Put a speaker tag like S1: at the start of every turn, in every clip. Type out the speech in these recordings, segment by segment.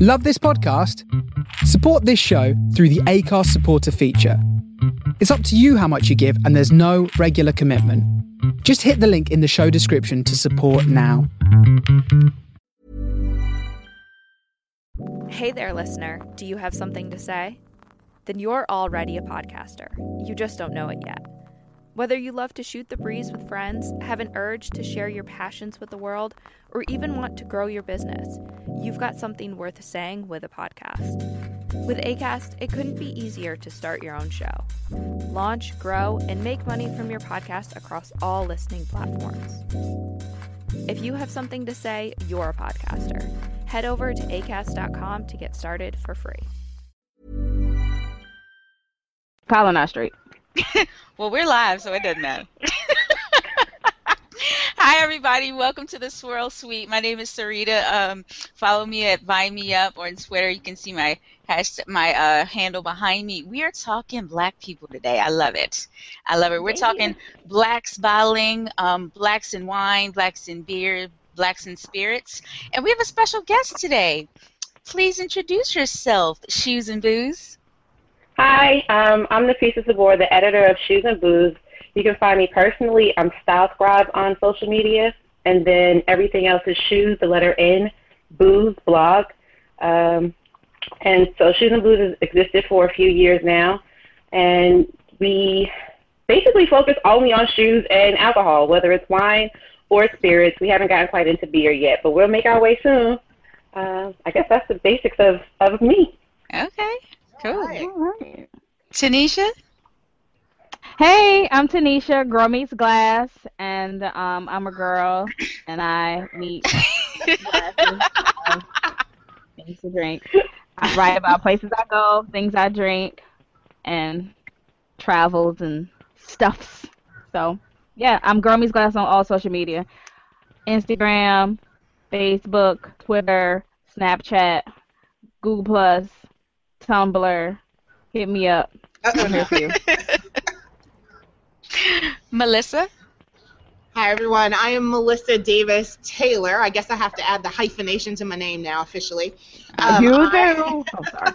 S1: Love this podcast? Support this show through the Acast supporter feature. It's up to you how much you give, and there's no regular commitment. Just hit the link in the show description to support now.
S2: Hey there, listener. Do you have something to say? Then you're already a podcaster. You just don't know it yet. Whether you love to shoot the breeze with friends, have an urge to share your passions with the world, or even want to grow your business, you've got something worth saying with a podcast. With ACAST, it couldn't be easier to start your own show. Launch, grow, and make money from your podcast across all listening platforms. If you have something to say, you're a podcaster. Head over to acast.com to get started for free.
S3: Colonel Street.
S4: well, we're live, so it doesn't matter. Hi, everybody. Welcome to the Swirl Suite. My name is Sarita. Um, follow me at VineMeUp or on Twitter. You can see my hashtag, my uh, handle behind me. We are talking black people today. I love it. I love it. We're talking blacks bottling, um, blacks in wine, blacks in beer, blacks in spirits. And we have a special guest today. Please introduce yourself, Shoes and Booze.
S5: Hi, um, I'm Nafeesa Sabor, the editor of Shoes and Booze. You can find me personally. I'm Style Scribe on social media, and then everything else is Shoes, the letter N, Booze blog. Um, and so Shoes and Booze has existed for a few years now, and we basically focus only on shoes and alcohol, whether it's wine or spirits. We haven't gotten quite into beer yet, but we'll make our way soon. Uh, I guess that's the basics of, of me.
S4: Okay. Cool. All right. Tanisha?
S3: Hey, I'm Tanisha, Girl Meets Glass, and um, I'm a girl, and I meet things to drink. I write about places I go, things I drink, and travels and stuffs. So, yeah, I'm Girl Meets Glass on all social media. Instagram, Facebook, Twitter, Snapchat, Google Plus, Tumblr. Hit me up. Uh-oh, thank you.
S4: Melissa.
S6: Hi everyone. I am Melissa Davis Taylor. I guess I have to add the hyphenation to my name now officially.
S3: Um, you do. I... oh, sorry.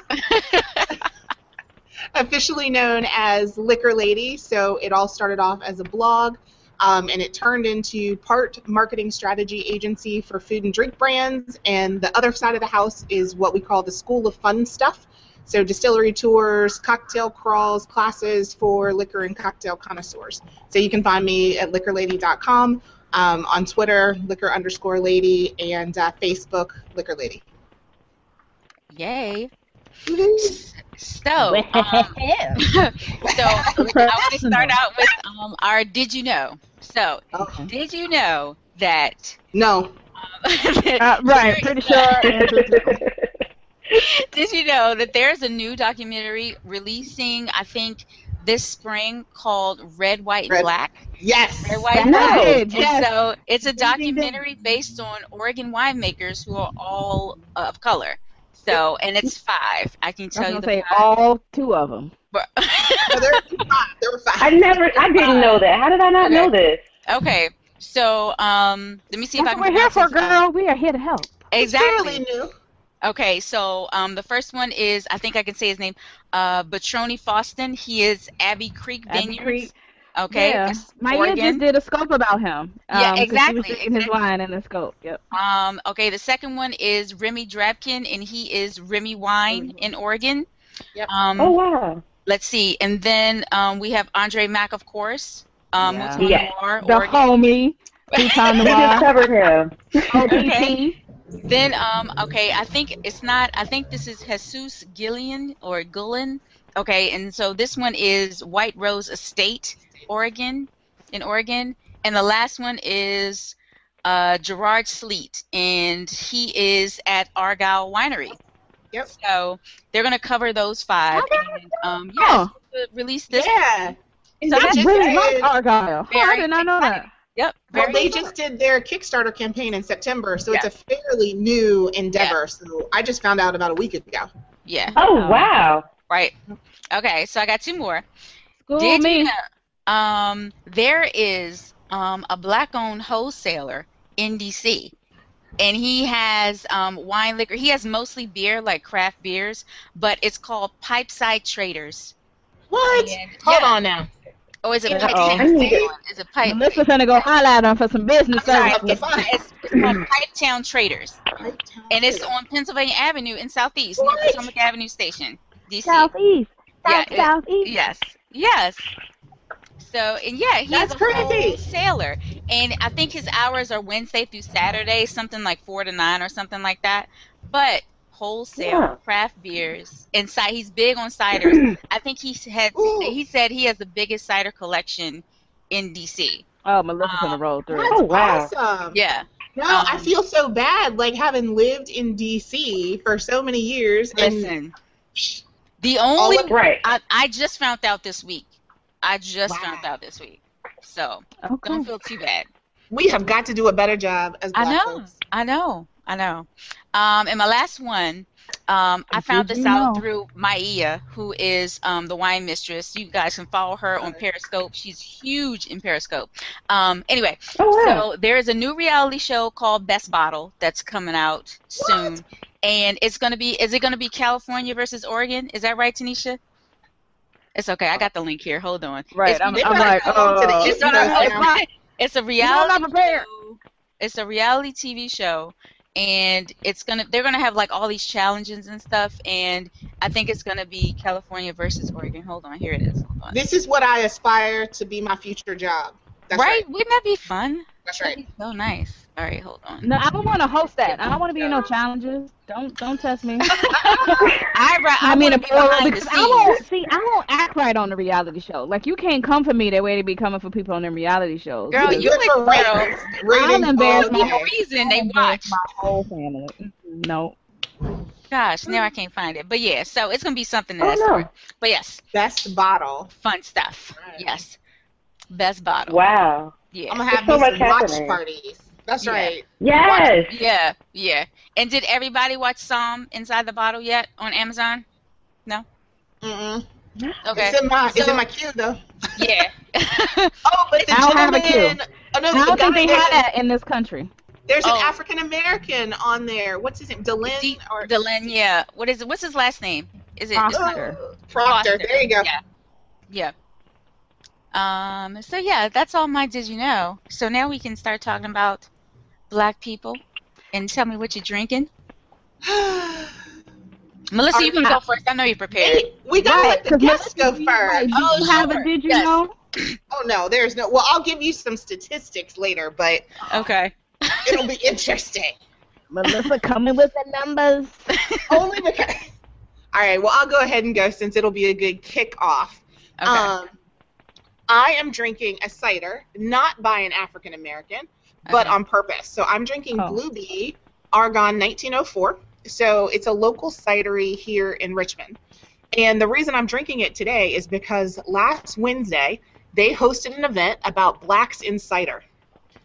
S6: officially known as Liquor Lady. So it all started off as a blog. Um, and it turned into part marketing strategy agency for food and drink brands, and the other side of the house is what we call the School of Fun Stuff, so distillery tours, cocktail crawls, classes for liquor and cocktail connoisseurs. So you can find me at liquorlady.com, um, on Twitter, liquor underscore lady, and uh, Facebook, liquor lady.
S4: Yay. So, um, so I want to start out with um, our Did You Know? So, okay. did you know that?
S6: No.
S3: Um, uh, right, pretty sure.
S4: Did you know that there's a new documentary releasing, I think, this spring called Red, White,
S6: Red.
S4: Black?
S6: Yes.
S4: Red, White, Black. And yes. so it's a documentary based on Oregon winemakers who are all of color. So, and it's five. I can tell I you
S3: the say five. all two of them.
S6: But there, were five. there were five. I
S5: never, I didn't know that. How did I not
S4: okay.
S5: know this?
S4: Okay. So, um, let me see
S3: That's
S4: if I
S3: can. We're here for, girl. We are here to help.
S4: Exactly.
S6: It's new.
S4: Okay, so um, the first one is I think I can say his name, uh, Bertony Faustin. He is Abbey Creek Vineyards.
S3: Abbey Creek.
S4: Okay,
S3: yeah. My aunt just did a scope about him. Um,
S4: yeah, exactly.
S3: He was exactly. his wine in the scope. Yep.
S4: Um. Okay. The second one is Remy Drabkin, and he is Remy Wine mm-hmm. in Oregon.
S6: Yep.
S4: Um,
S5: oh wow.
S4: Let's see, and then um, we have Andre Mack, of course. Um,
S3: yeah.
S4: yeah.
S3: Noir, the Oregon. homie.
S5: Bhutan Noir. we discovered him.
S4: okay. Then, um, okay, I think it's not. I think this is Jesus Gillian or Gullen. Okay, and so this one is White Rose Estate, Oregon, in Oregon, and the last one is uh, Gerard Sleet, and he is at Argyle Winery.
S6: Yep.
S4: So they're going to cover those five. And, um, yeah,
S3: Oh.
S4: it's released this.
S6: Yeah.
S4: So
S3: I
S6: that's
S3: really
S6: good.
S3: like Argyle. Oh, I did not know that.
S4: Yep.
S6: Well,
S4: Very
S6: they just did their Kickstarter campaign in September, so it's a fairly new endeavor. So I just found out about a week ago.
S4: yeah.
S5: Oh, wow.
S4: Right. Okay. So I got two more.
S3: School
S4: Did
S3: me.
S4: you know, um, there is um, a black-owned wholesaler in DC, and he has um, wine liquor. He has mostly beer, like craft beers, but it's called Pipeside Traders.
S6: What?
S4: And-
S6: Hold
S4: yeah.
S6: on now.
S4: Oh, is it
S6: Uh-oh.
S4: Pipe?
S5: I need
S6: it.
S4: Is it Pipe?
S3: Melissa finna go highlight them for some business
S4: Sorry,
S3: services.
S4: it's, it's, it's called Pipetown Traders, and it's on Pennsylvania Avenue in Southeast, near Potomac Avenue Station, DC.
S3: Southeast.
S4: Yeah,
S3: South,
S4: it-
S3: southeast.
S4: Yes, yes. So and yeah, he's
S6: That's
S4: a
S6: crazy.
S4: wholesaler, and I think his hours are Wednesday through Saturday, something like four to nine or something like that. But wholesale
S5: Yeah.
S4: craft beers and ci- he's big on ciders. I think he had
S6: Ooh.
S4: he said he has the biggest cider collection in DC.
S3: Oh, Melissa
S4: Um,
S3: finna roll through.
S6: That's
S5: Oh, wow.
S6: awesome.
S4: Yeah,
S6: No, I
S4: Um,
S6: feel so bad, like having lived in DC for so many years, and
S4: listen. The only
S6: of-
S5: Right.
S4: I, I just found out this week. I just
S6: Wow.
S4: found out this week. So
S3: Okay.
S4: don't feel too bad.
S6: we have got to do a better job as
S4: I know,
S6: folks.
S4: I know, I know. Um, and my last one, um, I found this out
S3: know?
S4: through Maia, who is um, the wine mistress. You guys can follow her on Periscope. She's huge in Periscope. Um, anyway,
S5: Oh, wow.
S4: so there is a new reality show called Best Bottle that's coming out soon, and it's gonna be. Is it gonna be California versus Oregon? Is that right, Tanisha? It's okay. I got the link here. Hold on.
S3: Right,
S4: It's
S3: I'm, I'm like,
S6: the
S3: oh,
S6: East
S4: It's,
S6: now.
S4: it's a
S3: I'm
S4: reality
S3: not prepared.
S4: show. It's a reality TV show, and it's gonna they're gonna have like all these challenges and stuff, and I think it's gonna be California versus Oregon. Hold on, here it is.
S6: This is what I aspire to be my future job. That's
S4: right?
S6: right.
S4: Wouldn't that be fun?
S6: That's right.
S4: so nice. All right, hold on.
S3: No, I don't want to host that. I don't want to be in no challenges. Don't don't test me.
S4: I,
S3: I,
S4: I,
S3: mean,
S4: wanna
S3: a
S4: be
S3: plural
S4: behind the
S3: because I won't see. I won't act right on the reality show. Like you can't come for me the way they be coming for people on them reality shows.
S4: Girl, you
S6: Good for
S4: like girl.
S6: ratings. Ratings
S3: I'm embarrassed
S6: all
S4: no reason they watch.
S3: my whole family. Mm-hmm, no.
S4: Gosh, now I can't find it. But yeah, so it's gonna be something
S5: Oh,
S4: that's
S5: no.
S4: But yes,
S6: Best bottle.
S4: fun stuff.
S6: Right.
S4: Yes. Best bottle.
S5: Wow.
S4: Yeah.
S6: I'm gonna have
S5: There's so
S6: these watch
S5: happening.
S6: parties. That's
S4: Yeah.
S6: right.
S5: Yes.
S4: Yeah, yeah. And did everybody watch Somm Inside the Bottle yet on Amazon? No.
S6: Mm-mm.
S4: Okay.
S6: It's in my it's
S4: So-
S6: in my queue though.
S4: Yeah.
S6: Oh, but the
S3: I don't have a queue.
S6: Oh no,
S3: I don't think they
S6: there's,
S3: have that in this country.
S6: there's an
S4: Oh.
S6: African American on there. What's his name? Dlynn
S4: D-
S6: or
S4: Dylan, yeah. What is it? What's his last name? Is it? it's not-
S3: Proctor.
S6: Oh, Proctor. There you go.
S4: Yeah. Yeah. Um. So yeah, that's all my did you know. So now we can start talking about black people, and tell me what you're drinking. Melissa, you can go first. I know you're prepared.
S6: We gotta let the
S3: 'cause
S6: guests go first.
S3: Right,
S4: Oh,
S3: you have
S4: sure.
S3: a did you
S4: Yes.
S3: know?
S6: Oh no, there's no. Well, I'll give you some statistics later, but
S4: Okay.
S6: it'll be interesting.
S3: Melissa coming with the numbers.
S6: Only because. All right. Well, I'll go ahead and go since it'll be a good kickoff.
S4: Okay.
S6: Um, I am drinking a cider, not by an African American, but
S4: Okay.
S6: on purpose. So I'm drinking
S3: Oh.
S6: Blue Bee Aragon 1904. So it's a local cidery here in Richmond. And the reason I'm drinking it today is because last Wednesday they hosted an event about blacks in cider.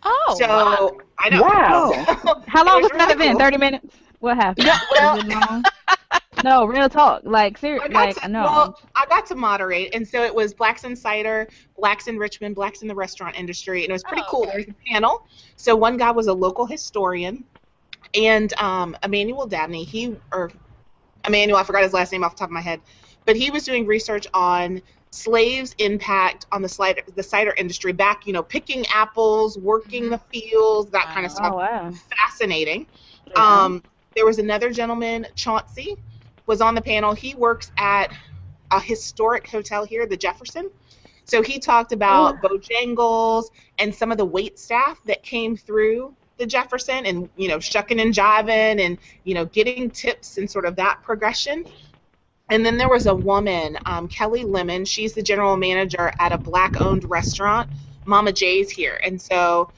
S4: oh.
S6: so
S4: wow.
S6: I know.
S5: Wow.
S3: How long
S6: It
S3: was
S6: was
S3: that
S6: really
S3: event?
S6: cool.
S3: Thirty minutes. What happened?
S6: Yeah, well-
S3: Was it long? no, real talk. Like seriously, like
S6: to,
S3: I know.
S6: Well, I got to moderate, and so it was blacks in cider, blacks in Richmond, blacks in the restaurant industry, and it was pretty
S4: Oh,
S6: cool.
S4: okay.
S6: There was a panel. So one guy was a local historian, and um, Emmanuel Dabney. He or Emmanuel, I forgot his last name off the top of my head, but he was doing research on slaves' impact on the cider the cider industry back. You know, picking apples, working the fields, that kind of
S4: Wow.
S6: stuff.
S3: oh wow.
S6: Fascinating. Um, there was another gentleman, Chauncey, was on the panel. He works at a historic hotel here, the Jefferson. So he talked about Bojangles and some of the wait staff that came through the Jefferson and, you know, shucking and jiving and, you know, getting tips and sort of that progression. And then there was a woman, um, Kelli Lemon. She's the general manager at a black owned restaurant, Mama J's here. And so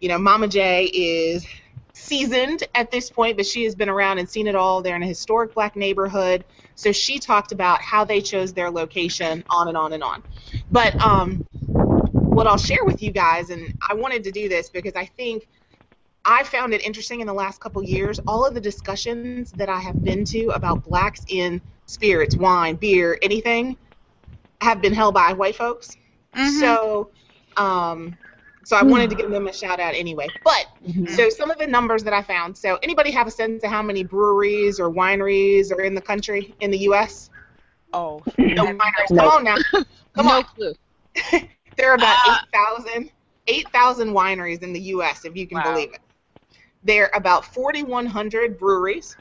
S6: you know, Mama J is seasoned at this point, but she has been around and seen it all. They're in a historic black neighborhood. So she talked about how they chose their location, on and on and on. But um, what I'll share with you guys, and I wanted to do this because I think I found it interesting in the last couple years. All of the discussions that I have been to about blacks in spirits, wine, beer, anything, have been held by white folks.
S4: Mhm.
S6: So, um, so I wanted to give them a shout out anyway. But
S3: Mhm.
S6: so some of the numbers that I found. So anybody have a sense of how many breweries or wineries are in the country in the U.S.?
S4: Oh,
S6: No wineries. Come on now. Come
S4: no
S6: on.
S4: clue.
S6: There are about
S4: Ah.
S6: 8,000 8,000 wineries in the U.S. if you can
S4: Wow.
S6: believe it. There are about 4,100 breweries,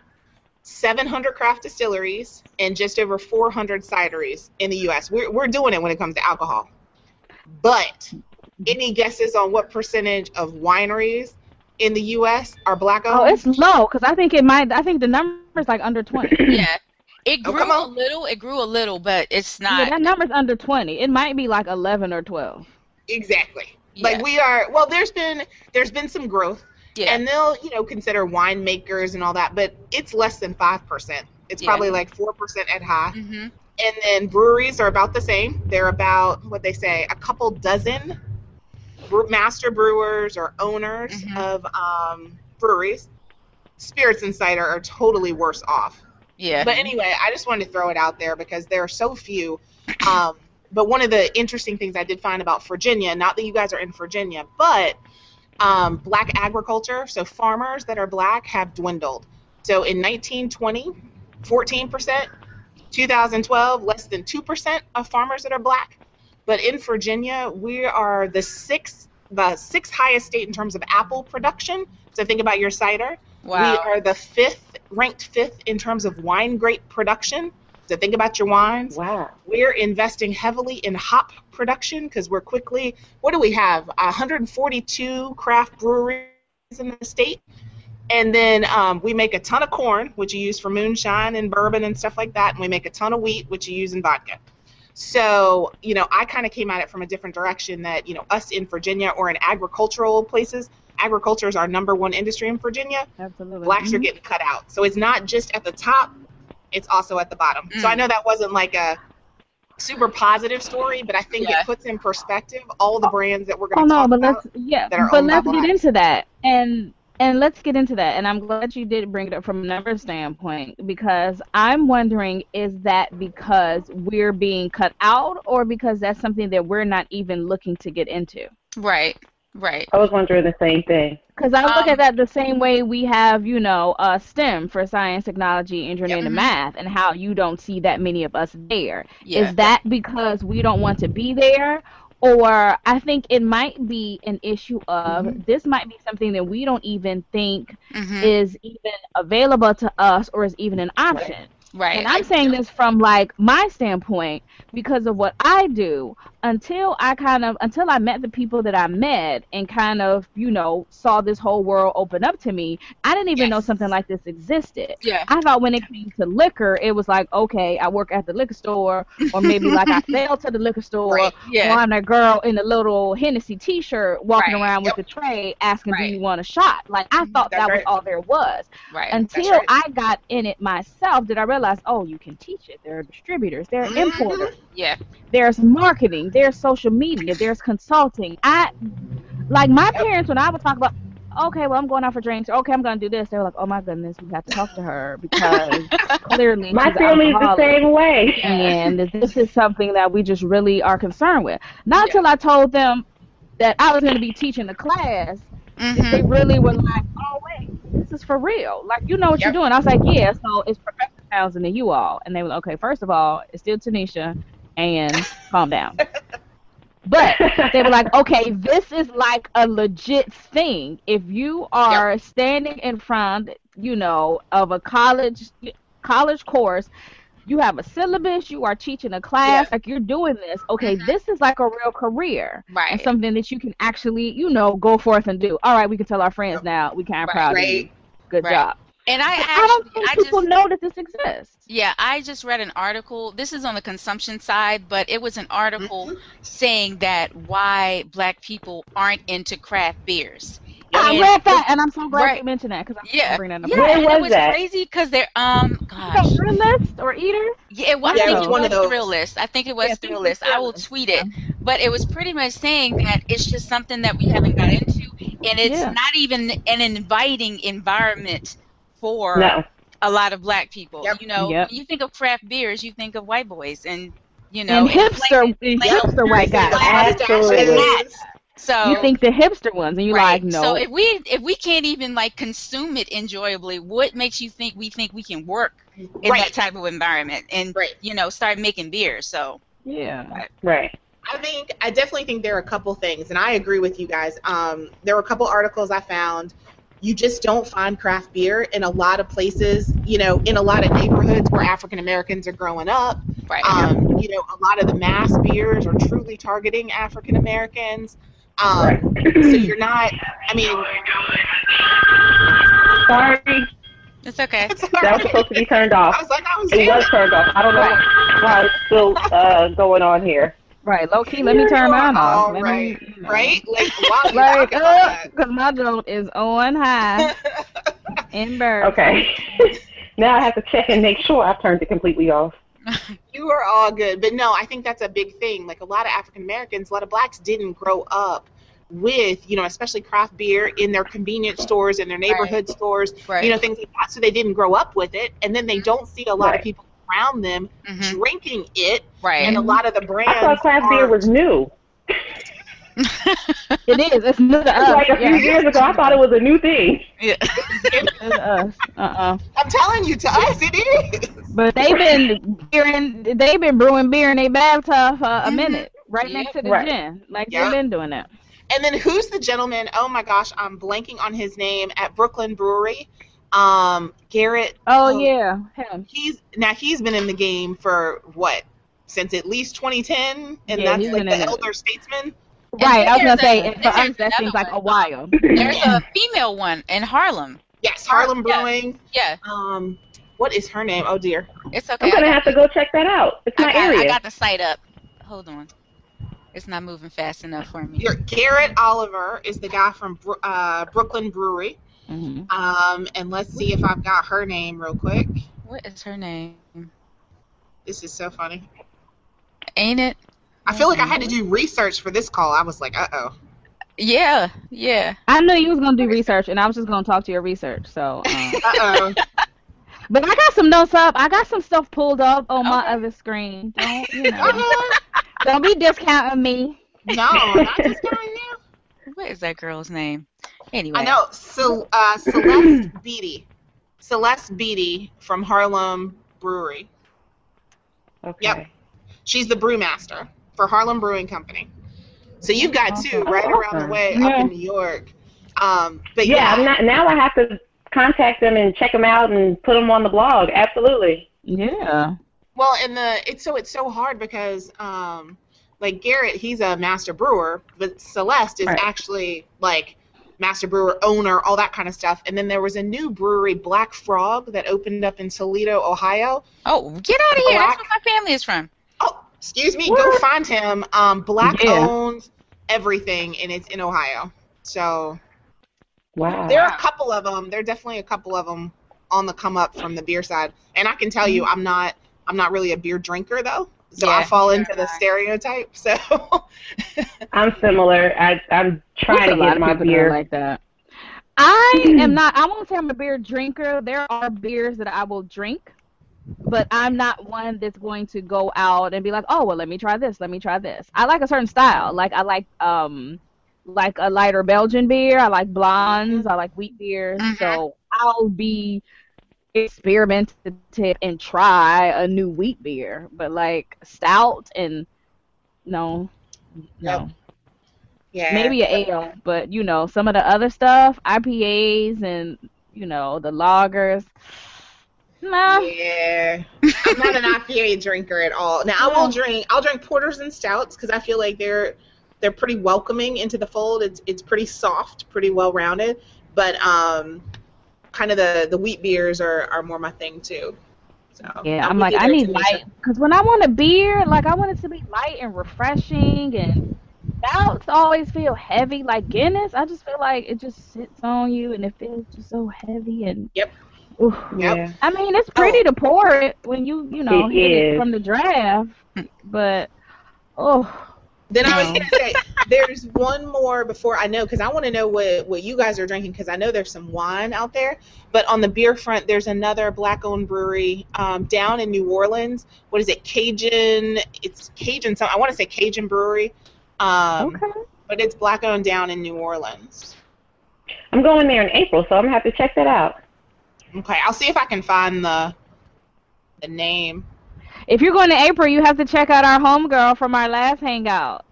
S6: 700 craft distilleries, and just over 400 cideries in the U.S. We're, we're doing it when it comes to alcohol. But any guesses on what percentage of wineries in the U.S. are black owned?
S3: Oh, it's low because I think it might. I think the number's like under twenty.
S4: Yeah, it
S6: Oh,
S4: grew
S6: come
S4: a little. It grew a little, but it's not.
S3: yeah,
S4: not.
S3: that number's under twenty. It might be like eleven or twelve.
S6: Exactly.
S4: Yeah.
S6: Like we are. Well, there's been there's been some growth,
S4: yeah.
S6: and they'll you know consider winemakers and all that, but it's less than five percent. It's
S4: Yeah.
S6: probably like four percent at high.
S4: hmm
S6: And then breweries are about the same. They're about what they say a couple dozen bre- master brewers or owners
S4: Mhm.
S6: of um, breweries. Spirits and cider are totally worse off.
S4: Yeah.
S6: But anyway, I just wanted to throw it out there because there are so few. Um, but one of the interesting things I did find about Virginia, not that you guys are in Virginia, but um, black agriculture, so farmers that are black have dwindled. So in 1920, 14%. 2012, less than 2% of farmers that are black. But in Virginia, we are the sixth, the sixth highest state in terms of apple production. So think about your cider.
S4: wow.
S6: We are the fifth, ranked fifth in terms of wine grape production. So think about your wines.
S5: Wow.
S6: We're investing heavily in hop production because we're quickly, what do we have? 142 craft breweries in the state. And then um, we make a ton of corn, which you use for moonshine and bourbon and stuff like that. And we make a ton of wheat, which you use in vodka. So, you know, I kind of came at it from a different direction that, you know, us in Virginia or in agricultural places, agriculture is our number one industry in Virginia
S3: Absolutely.
S6: blacks
S4: Mm-hmm.
S6: are getting cut out. So it's not just at the top, it's also at the bottom. So
S4: Mm.
S6: I know that wasn't like a super positive story, but I think
S4: Yeah.
S6: it puts in perspective all the brands that we're
S3: Oh
S6: going to
S3: no,
S6: talk
S3: but
S6: about.
S3: let's yeah,
S6: that are
S3: but let's get into that and and let's get into that. And I'm glad you did bring it up from a number standpoint because I'm wondering is that because we're being cut out or because that's something that we're not even looking to get into?
S4: right. Right.
S5: I was wondering the same thing.
S3: Because I look
S4: Um,
S3: at that the same way we have, you know, uh, STEM for science, technology, engineering,
S6: Yep.
S3: and math, and how you don't see that many of us there.
S4: Yeah.
S3: Is that because we don't want to be there? Or I think it might be an issue of
S6: Mm-hmm.
S3: this might be something that we don't even think
S4: hmm
S3: is even available to us or is even an option.
S4: Right.
S3: And I'm saying this from like my standpoint because of what I do. Until I kind of until I met the people that I met and kind of you know saw this whole world open up to me, I didn't even know something like this existed.
S4: Yeah.
S3: I thought when it came to liquor, it was like okay, I work at the liquor store, or maybe like I sell to the liquor store,
S6: Right.
S4: Yeah.
S3: or I'm that girl in a little Hennessy T-shirt walking
S4: Right.
S3: around
S6: Yep.
S3: with the tray asking, "Do you want a shot?" Like I thought
S6: That's
S3: that was all there was
S4: Right.
S3: until
S6: right.
S3: I got in it myself did I realize, oh, you can teach it. There are distributors, there are
S6: Mhm.
S3: importers,
S4: yeah.
S3: there's marketing, there's social media, there's consulting. I like my parents when I would talk about okay, well I'm going out for drinks, okay, I'm gonna do this, they were like, Oh my goodness, we have to talk to her because clearly
S5: My family is the same way.
S3: and this is something that we just really are concerned with. Not
S4: Yeah.
S3: until I told them that I was gonna be teaching the class
S4: hmm
S3: they really were like, "Oh wait, this is for real. Like you know what
S6: Yep.
S3: you're doing." I was like, "Yeah." So it's Professor Townsend and you all, and they were like, "Okay, first of all, it's still Tanisha, and calm down." But they were like, "Okay, this is like a legit thing. If you are standing in front, you know, of a college college course." You have a syllabus. You are teaching a class.
S6: Yeah.
S3: Like you're doing this. Okay,
S4: Mhm.
S3: this is like a real career
S4: Right.
S3: and something that you can actually, you know, go forth and do. All right, we can tell our friends
S6: Yep.
S3: now. We kind of
S4: Right,
S3: proud of you. Good
S4: Right.
S3: job.
S4: And I actually,
S3: I don't think
S4: I
S3: people
S4: just,
S3: know that this exists.
S4: yeah, I just read an article. This is on the consumption side, but it was an article
S6: Mhm.
S4: saying that why black people aren't into craft beers.
S3: I
S4: And-
S3: read that, and I'm so glad
S4: Right.
S3: you mentioned that because I'm
S4: Yeah.
S3: gonna that up.
S4: Yeah,
S5: Where
S4: and
S5: was
S4: it was
S5: that?
S4: crazy because they're um, gosh,
S3: So, Thrillist or Eater?
S4: yeah, it was,
S6: Yeah,
S4: I think
S6: it was
S4: it
S6: one
S4: was
S6: of those.
S4: Thrillist. I think it was
S3: Yeah, I think
S4: Thrillist. I will tweet it, but it was pretty much saying that it's just something that we haven't got into, and it's
S3: Yeah.
S4: not even an inviting environment for
S5: No.
S4: a lot of black people.
S6: Yep.
S4: You know,
S3: Yep.
S4: when you think of craft beers, you think of white boys, and you know,
S3: and hipster, and
S4: plain old
S3: hipster white guys.
S5: Absolutely.
S4: So
S3: You think the hipster ones, and you're
S4: right.
S3: like, no.
S4: So if we if we can't even like consume it enjoyably, what makes you think we think we can work in
S6: Right.
S4: that type of environment and
S6: Right.
S4: you know start making beer? So
S3: yeah.
S5: Right.
S6: I think I definitely think there are a couple things, and I agree with you guys. Um, there were a couple articles I found. You just don't find craft beer in a lot of places. You know, in a lot of neighborhoods where African Americans are growing up.
S4: right.
S6: Um, you know, a lot of the mass beers are truly targeting African Americans. Um,
S5: Right.
S6: so you're not. I mean,
S5: Sorry,
S4: it's okay.
S6: it's
S5: that was supposed to be turned
S6: I
S5: off.
S6: was like, I was
S5: It was turned off. I don't know why it's still uh, going on here.
S3: Right, low key. Let me turn mine off.
S6: All
S3: Let
S6: right,
S3: me, you know.
S6: right? Like, while
S3: Like,
S6: talking about
S3: because my joint is on high in bird.
S5: Okay. now I have to check and make sure I've turned it completely off.
S6: You are all good. But no, I think that's a big thing. Like a lot of African Americans, a lot of blacks didn't grow up with, you know, especially craft beer in their convenience stores, in their neighborhood stores,
S4: Right.
S6: you know, things like that. So they didn't grow up with it. And then they don't see a lot
S5: Right.
S6: of people around them
S4: Mhm.
S6: drinking it.
S4: Right.
S6: And a lot of the brands.
S5: I thought craft beer
S6: aren't-
S5: was new.
S3: It is. It's new to us.
S5: Like a few
S3: yeah.
S5: years ago, I thought it was a new thing.
S4: yeah.
S3: It's us. Uh-uh.
S6: I'm telling you, to us, it is.
S3: But they've been beering, they've been brewing beer in their bathtub for a
S4: Mhm.
S3: minute, right
S4: Yep.
S3: next to the
S5: Right.
S3: gin. Like
S6: Yep.
S3: they've been doing that.
S6: And then who's the gentleman? Oh my gosh, I'm blanking on his name at Brooklyn Brewery. Um, Garrett.
S3: Oh, yeah, him.
S6: he's now he's been in the game for what since at least 2010 and
S3: Yeah,
S6: that's
S3: he's
S6: like
S3: been
S6: the
S3: in it.
S6: elder statesman
S3: Right, I was gonna
S4: there's
S3: say, and for us that
S4: another
S3: seems like a while.
S4: There's a female one in Harlem.
S6: yes harlem
S4: Yeah.
S6: brewing
S4: Yeah,
S6: um what is her name oh dear
S4: it's okay.
S5: I'm gonna have to go check that out. It's
S4: I
S5: my
S4: got, I got the site up. Hold on. It's not moving fast enough for me.
S6: Your- garrett oliver is the guy from uh, brooklyn brewery
S3: hmm
S6: um and let's see if i've got her name real quick
S4: What is her name?
S6: this is so funny
S4: Ain't it?
S6: i feel like i had to do research for this call i was like uh-oh
S4: Yeah, yeah.
S3: I knew you was gonna do research, and I was just gonna talk to your research. So, um,
S6: uh-oh
S3: but I got some notes up. I got some stuff pulled up on my other screen. Don't you know?
S6: Uh-oh.
S3: don't be discounting me.
S6: no not just going now
S4: What is that girl's name? Anyway.
S6: I know. So, uh, Celeste Beatty. Celeste Beatty from Harlem Brewery.
S5: Okay.
S6: Yep. She's the brewmaster for Harlem Brewing Company. So you've got two right around the way
S3: Yeah.
S6: up in New York. Um, but
S5: Yeah,
S6: yeah,
S5: I'm not, now I have to contact them and check them out and put them on the blog. Absolutely.
S3: Yeah.
S6: well, and the it's so it's so hard because um, like Garrett, he's a master brewer, but Celeste is
S5: Right.
S6: actually like master brewer, owner, all that kind of stuff. And then there was a new brewery, Black Frog, that opened up in Toledo, Ohio.
S4: Oh, get out of here. That's where my family is from.
S6: Oh, excuse me. Go find him. Um, Black
S3: Yeah.
S6: owns everything, and it's in Ohio. So
S5: Wow.
S6: there are a couple of them. There are definitely a couple of them on the come up from the beer side. And I can tell you, I'm not. I'm not really a beer drinker though, so I fall
S4: neither
S6: into the
S4: I.
S6: stereotype. So
S5: I'm similar. I, I'm trying
S3: There's
S5: to
S3: lot
S5: get
S3: of
S5: my
S3: people
S5: beer.
S3: like that. I am not. I won't say I'm a beer drinker. There are beers that I will drink, but I'm not one that's going to go out and be like, oh well, let me try this. Let me try this. I like a certain style. Like I like um like a lighter Belgian beer. I like blondes. I like wheat beers.
S4: Mhm.
S3: So I'll be experimentative and try a new wheat beer. But like stout and no, no.
S6: Yep. yeah,
S3: Maybe an ale, but you know, some of the other stuff, IPAs and you know, the lagers. Nah.
S6: Yeah, I'm not an IPA drinker at all. Now I will drink. I'll drink porters and stouts because I feel like they're they're pretty welcoming into the fold. It's it's pretty soft, pretty well rounded. But um, kind of the the wheat beers are are more my thing too. So
S3: Yeah,
S6: I'm
S3: I'm like, I need light because when I want a beer, like I want it to be light and refreshing, and stouts always feel heavy. Like Guinness, I just feel like it just sits on you and it feels just so heavy and.
S6: Yep.
S3: Oof.
S6: Yep.
S3: I mean, it's pretty to pour it when you, you know,
S5: It
S3: hit it from the draft, but oh,
S6: Then I was gonna say there's one more before I know because I want to know what what you guys are drinking because I know there's some wine out there. But on the beer front, there's another black-owned brewery um, down in New Orleans. What is it? Cajun. It's Cajun. Some I want to say Cajun Brewery. Um,
S3: okay.
S6: But it's black-owned down in New Orleans.
S5: I'm going there in April, so I'm gonna have to check that out.
S6: Okay, I'll see if I can find the the name.
S3: If you're going to April, you have to check out our homegirl from our last hangout.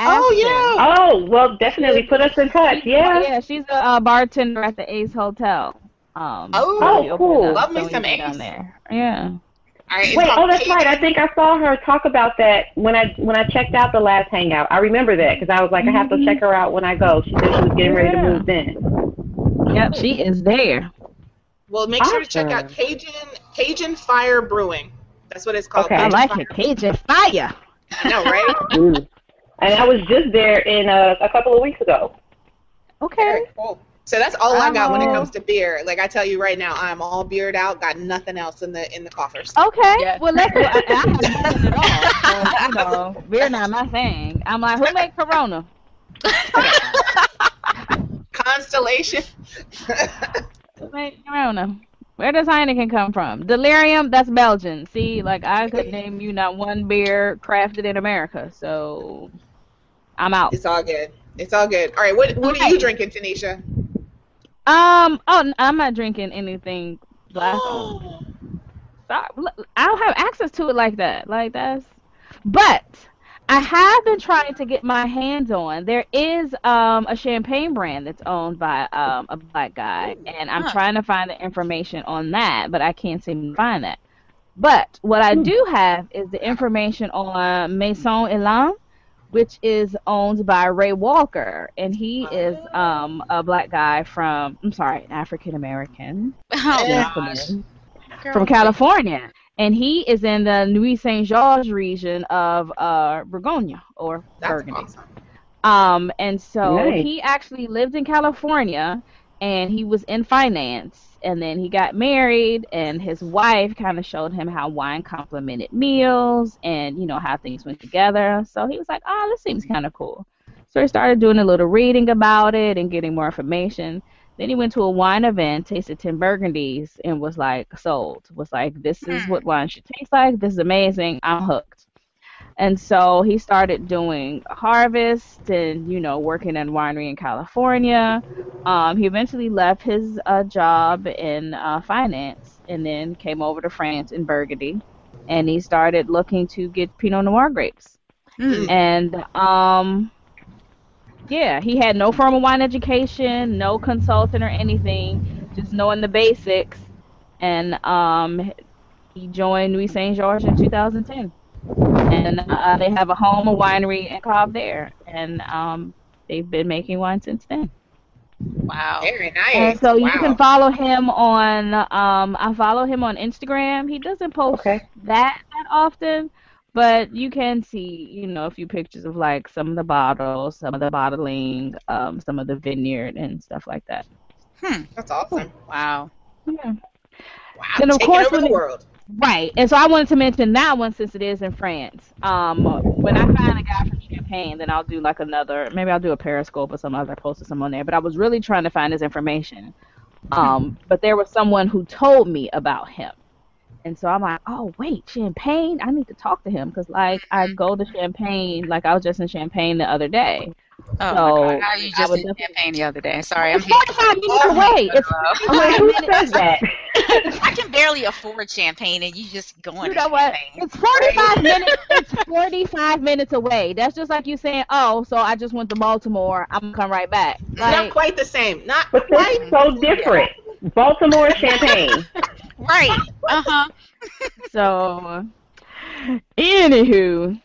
S6: Oh yeah.
S5: Oh, well, definitely put us in touch. Yeah.
S3: yeah, she's a uh, bartender at the Ace Hotel. Um,
S6: Oh,
S3: so
S5: cool.
S3: up,
S6: Love me
S3: so we
S6: some
S3: went down
S6: Ace.
S3: there. Yeah.
S6: All right, it's
S5: Wait, oh, that's
S6: Cajun-
S5: right. I think I saw her talk about that when I when I checked out the last hangout. I remember that because I was like, I have to check her out when I go. She said she was getting ready to move in.
S3: Yep, she is there.
S6: Well, make sure to check out Cajun Cajun Fire Brewing. That's what it's called.
S5: Okay.
S3: I like
S6: Fire.
S3: it. Cajun fire.
S6: I know, right?
S5: Mm. And I was just there in uh, a couple of weeks ago.
S3: Okay.
S6: Cool. So that's all I got when it comes to beer. Like I tell you right now, I'm all beered out. Got nothing else in the in the coffers.
S3: Okay.
S4: Yeah.
S3: Well, let's. Well, I, I haven't done it all. So, you know, beer not my thing. I'm like, who made Corona?
S6: Constellation.
S3: Who make Corona? Where does Heineken come from? Delirium, that's Belgian. See, like I could name you not one beer crafted in America. So, I'm out.
S6: it's all good. It's all good. All right, what what are you drinking, Tanisha?
S3: Um. Oh, I'm not drinking anything black. owned. Sorry, look, I don't have access to it like that. Like that's. But I have been trying to get my hands on. There is um a champagne brand that's owned by um a black guy, and I'm
S4: Huh.
S3: trying to find the information on that, but I can't seem to find that. But what I do have is the information on Maison Ilan, which is owned by Ray Walker, and he is um a black guy from I'm sorry, African American
S4: Oh,
S6: Yeah.
S4: gosh. Girl,
S3: from California, and he is in the Nuits-Saint-Georges region of uh Bourgogne or
S6: That's
S3: Burgundy.
S6: awesome.
S3: Um, and so
S5: Nice.
S3: he actually lived in California, and he was in finance. And then he got married, and his wife kind of showed him how wine complemented meals, and you know how things went together. So he was like, "Oh, this seems kind of cool." So he started doing a little reading about it and getting more information. Then he went to a wine event, tasted 10 Burgundies, and was like sold. Was like, this is
S4: Hmm.
S3: what wine should taste like. This is amazing. I'm hooked. And so he started doing harvest and, you know, working in winery in California. Um, he eventually left his uh, job in uh, finance and then came over to France in Burgundy. And he started looking to get Pinot Noir grapes.
S4: Mm.
S3: And um, yeah, he had no formal wine education, no consultant or anything, just knowing the basics. And um, he joined Nuits-Saint-Georges in 2010. And uh, they have a home, a winery, and Cobb there. And um, they've been making wine since then.
S4: Wow.
S6: Very nice.
S3: And so you can follow him on. Um, I follow him on Instagram. He doesn't post
S5: Okay.
S3: that that often, but you can see, you know, a few pictures of like some of the bottles, some of the bottling, um, some of the vineyard and stuff like that.
S4: Hmm.
S6: That's awesome.
S4: Wow.
S3: Yeah.
S6: Wow.
S3: Then, of
S6: Taking
S3: course,
S6: over the world.
S3: Right. And so I wanted to mention that one since it is in France. Um, when I find a guy from Champagne, then I'll do like another, maybe I'll do a Periscope or some other post or some on there. But I was really trying to find his information. Um, but there was someone who told me about him. And so I'm like, oh, wait, Champagne? I need to talk to him because, like, I mm-hmm. go to Champagne, like, I was just in Champagne the other day.
S4: Oh
S3: So,
S4: my God. How you
S3: I
S4: just
S3: in
S4: did
S3: definitely-
S4: Champagne the other day? Sorry, I'm
S3: It's 45 minutes away. It's
S5: I'm like, who says that?
S4: I can barely afford champagne, and you just going
S3: You
S4: to
S3: know what?
S4: champagne.
S3: It's 45 minutes. It's 45 minutes away. That's just like you saying, "Oh, so I just went to Baltimore. I'm gonna come right back."
S6: It's not quite the same. Not
S5: But
S6: quite.
S5: so different. Baltimore champagne.
S4: Right. Uh huh.
S3: so, anywho,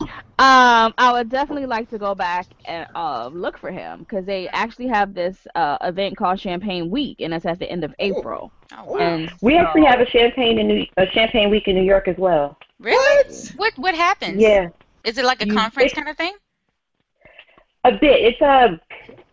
S3: Um, I would definitely like to go back and uh, look for him because they actually have this uh, event called Champagne Week, and it's at the end of April.
S4: Oh, wow.
S3: And
S5: We actually have a champagne in New, a champagne week in New York as well.
S4: Really? What what happens?
S5: Yeah,
S4: Is it like a
S3: You-
S4: conference kind of thing?
S5: A bit. It's a.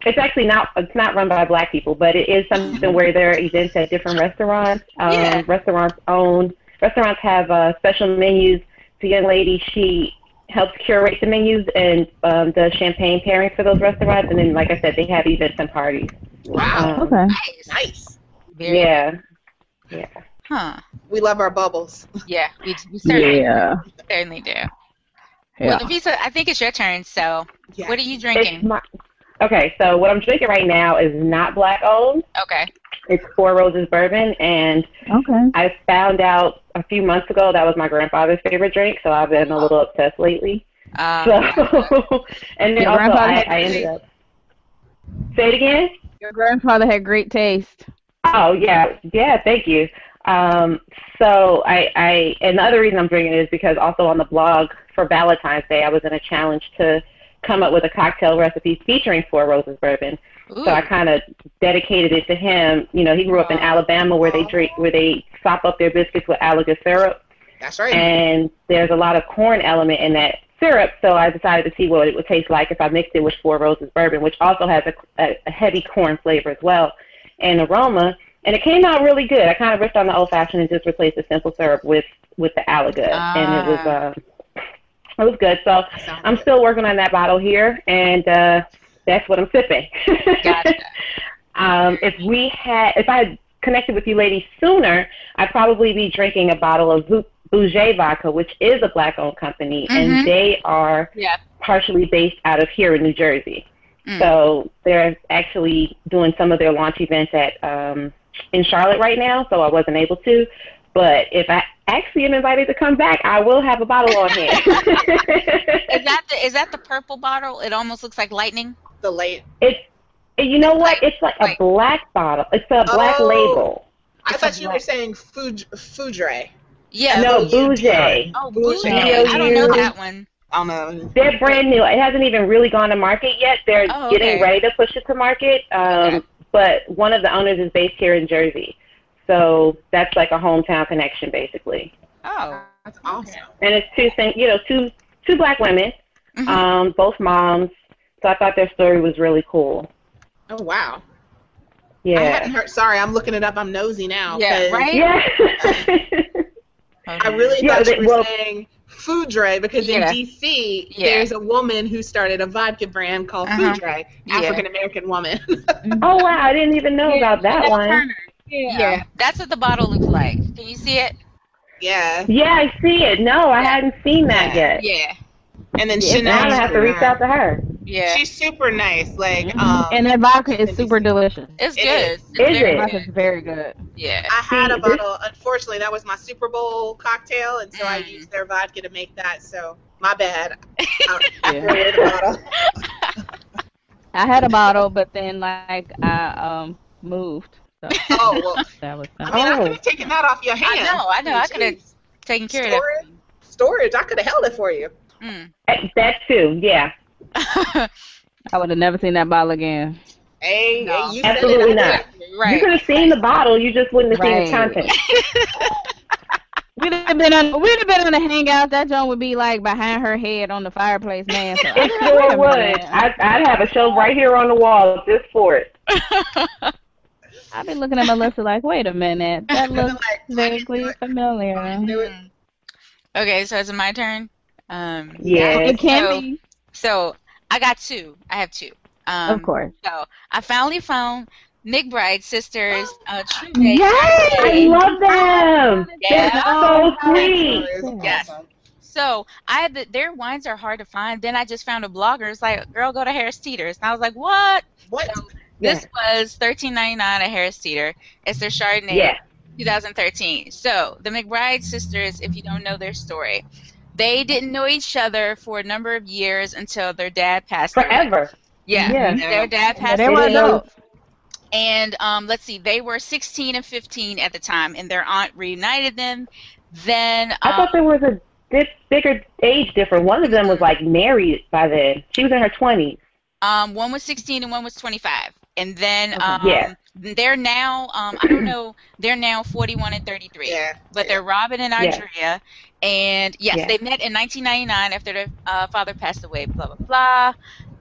S5: It's actually not. It's not run by black people, but it is something where there are events at different restaurants. Um,
S4: Yeah.
S5: Restaurants own. Restaurants have uh, special menus. The young lady she helps curate the menus and um, does champagne pairings for those restaurants. And then, like I said, they have events and parties.
S6: Wow.
S5: Um,
S3: okay.
S4: Nice.
S6: Nice.
S4: Very,
S5: Yeah. Yeah.
S4: Huh.
S6: We love our bubbles.
S4: Yeah, we, we certainly,
S3: Yeah.
S4: certainly do.
S3: Yeah.
S4: Well, Nafeesa, I think it's your turn. So,
S6: Yeah.
S4: what are you drinking?
S5: my, okay, so what I'm drinking right now is not black owned.
S4: Okay.
S5: It's Four Roses Bourbon, and
S3: Okay.
S5: I found out a few months ago that was my grandfather's favorite drink, so I've been a little obsessed lately.
S4: Um,
S5: So, and then
S3: Your
S5: also
S3: grandfather
S5: I,
S3: had
S5: I ended up. Say it again.
S3: Your grandfather had great taste.
S5: Oh yeah, yeah. Thank you. Um, so I, I, and the other reason I'm drinking it is because also on the blog for Valentine's Day, I was in a challenge to come up with a cocktail recipe featuring Four Roses Bourbon.
S4: ooh.
S5: So I kind of dedicated it to him. You know, he grew up in Alabama where they drink, where they sop up their biscuits with Alaga syrup,
S6: That's right.
S5: and there's a lot of corn element in that syrup. So I decided to see what it would taste like if I mixed it with Four Roses Bourbon, which also has a, a, a heavy corn flavor as well and aroma. And it came out really good. I kind of ripped on the old fashioned and just replaced the simple syrup with with the Alaga, and it was uh, it was good. So I'm
S6: good.
S5: still working on that bottle here, and uh, that's what I'm sipping.
S4: Gotcha.
S5: um, if we had, if I had connected with you ladies sooner, I'd probably be drinking a bottle of Bouget vodka, which is a black-owned company,
S4: Mhm.
S5: and they are
S4: Yeah.
S5: partially based out of here in New Jersey.
S4: Mm.
S5: So they're actually doing some of their launch events at um, in Charlotte right now. So I wasn't able to, but if I actually am invited to come back, I will have a bottle on hand.
S4: Is that the is that the purple bottle? It almost looks like lightning.
S6: the late.
S5: It's you know what? It's like a black bottle. It's a black
S6: Oh.
S5: label.
S6: I
S4: It's
S6: thought you
S4: black-
S6: were saying food, Foudre.
S4: Yeah.
S5: No,
S6: B-O-U-D-R.
S4: Oh,
S6: Bougie.
S4: Bougie. I don't know that one.
S6: I don't know.
S5: They're brand new. It hasn't even really gone to market yet. They're
S4: Oh,
S5: getting ready to push it to market. Um,
S4: Okay.
S5: But one of the owners is based here in Jersey. So that's like a hometown connection, basically.
S4: Oh.
S6: That's awesome.
S5: And it's two, thing- you know, two two black women,
S4: Mhm.
S5: um, both moms. So I thought their story was really cool.
S6: Oh wow. Yeah. I
S5: Yeah.
S6: hadn't heard. Sorry, I'm looking it up. I'm nosy now.
S4: Yeah,
S6: 'cause
S4: right?
S5: Yeah.
S6: I really
S5: Yeah,
S6: thought
S5: they-
S6: you were
S5: well-
S6: saying Foudre because
S4: Yeah.
S6: in DC
S4: Yeah.
S6: there's a woman who started a vodka brand called
S4: Uh-huh.
S6: Foudre, African American woman.
S5: oh wow, I didn't even know about that one.
S4: Yeah. That's what the bottle looks like. Can you see it?
S6: yeah.
S5: Yeah, I see it. No, I
S4: Yeah.
S5: hadn't seen that yet.
S4: Yeah.
S6: And then
S5: Now
S6: Chanel.
S5: I'm gonna have to reach out to her.
S4: Yeah.
S6: She's super nice. Like
S5: Mm-hmm.
S6: um,
S3: And that vodka is super delicious.
S4: It's
S6: It
S4: good.
S6: is.
S4: It's
S5: Is
S4: very
S5: it?
S3: Vodka's
S4: good.
S3: very good.
S4: Yeah.
S6: I had a
S5: See, this-
S6: bottle. Unfortunately, that was my Super Bowl cocktail, and so I
S4: Mm.
S6: used their vodka to make that. So my bad. I,
S3: Yeah.
S6: threw away the bottle.
S3: I had a bottle, but then like I um moved. So
S6: Oh well.
S3: that was
S6: I mean, I
S5: Oh.
S6: could have taken that off your hand.
S4: I know, I know. I could have taken care of
S6: Storage. Storage. I could have held it for you.
S4: that. Mm.
S5: That too, yeah.
S3: I would have never seen that bottle again.
S6: Hey,
S4: No.
S6: hey, you
S5: Absolutely
S6: said it.
S5: Not.
S6: did.
S5: You could have seen the bottle, you just wouldn't have seen the
S3: Right.
S5: content.
S3: We'd have been on we'd have been on a hangout. That joint would be like behind her head on the fireplace, man. So I
S5: It sure would. I'd, I'd have a shelf right here on the wall just for it.
S3: I've been looking at Melissa like, wait a minute, that looks
S6: Like,
S3: vaguely familiar.
S6: I didn't do it.
S4: Mm. Okay, so is it my turn? Um,
S5: Yeah.
S3: It can be,
S4: so I got two. I have two. Um,
S3: of course.
S4: So I finally found McBride sisters. Uh, True Day.
S5: I love them.
S4: Yeah.
S5: They're so sweet.
S4: Yes. So I had the, their wines are hard to find. Then I just found a blogger. It's like, girl, go to Harris Teeter's, and I was like, what?
S6: What?
S4: This was thirteen ninety nine at Harris Teeter. It's their Chardonnay,
S5: Yeah.
S4: 2013. So the McBride sisters, if you don't know their story, they didn't know each other for a number of years until their dad passed away.
S5: Forever.
S4: Yeah.
S5: Yeah.
S4: Their dad
S3: Yeah,
S4: passed
S3: they were
S4: away.
S3: adults.
S4: And um, let's see, they were 16 and 15 at the time, and their aunt reunited them. Then
S5: I
S4: um,
S5: thought there was a this bigger age difference. One of them was like married by then. She was in her twenties.
S4: Um, one was 16 and one was 25. And then um,
S5: Yeah.
S4: they're now, um, I don't know, they're now 41 and 33.
S6: Yeah.
S4: But they're Robin and
S5: Yeah.
S4: Andrea. And yes,
S5: Yeah.
S4: they met in 1999 after their uh, father passed away, blah, blah, blah.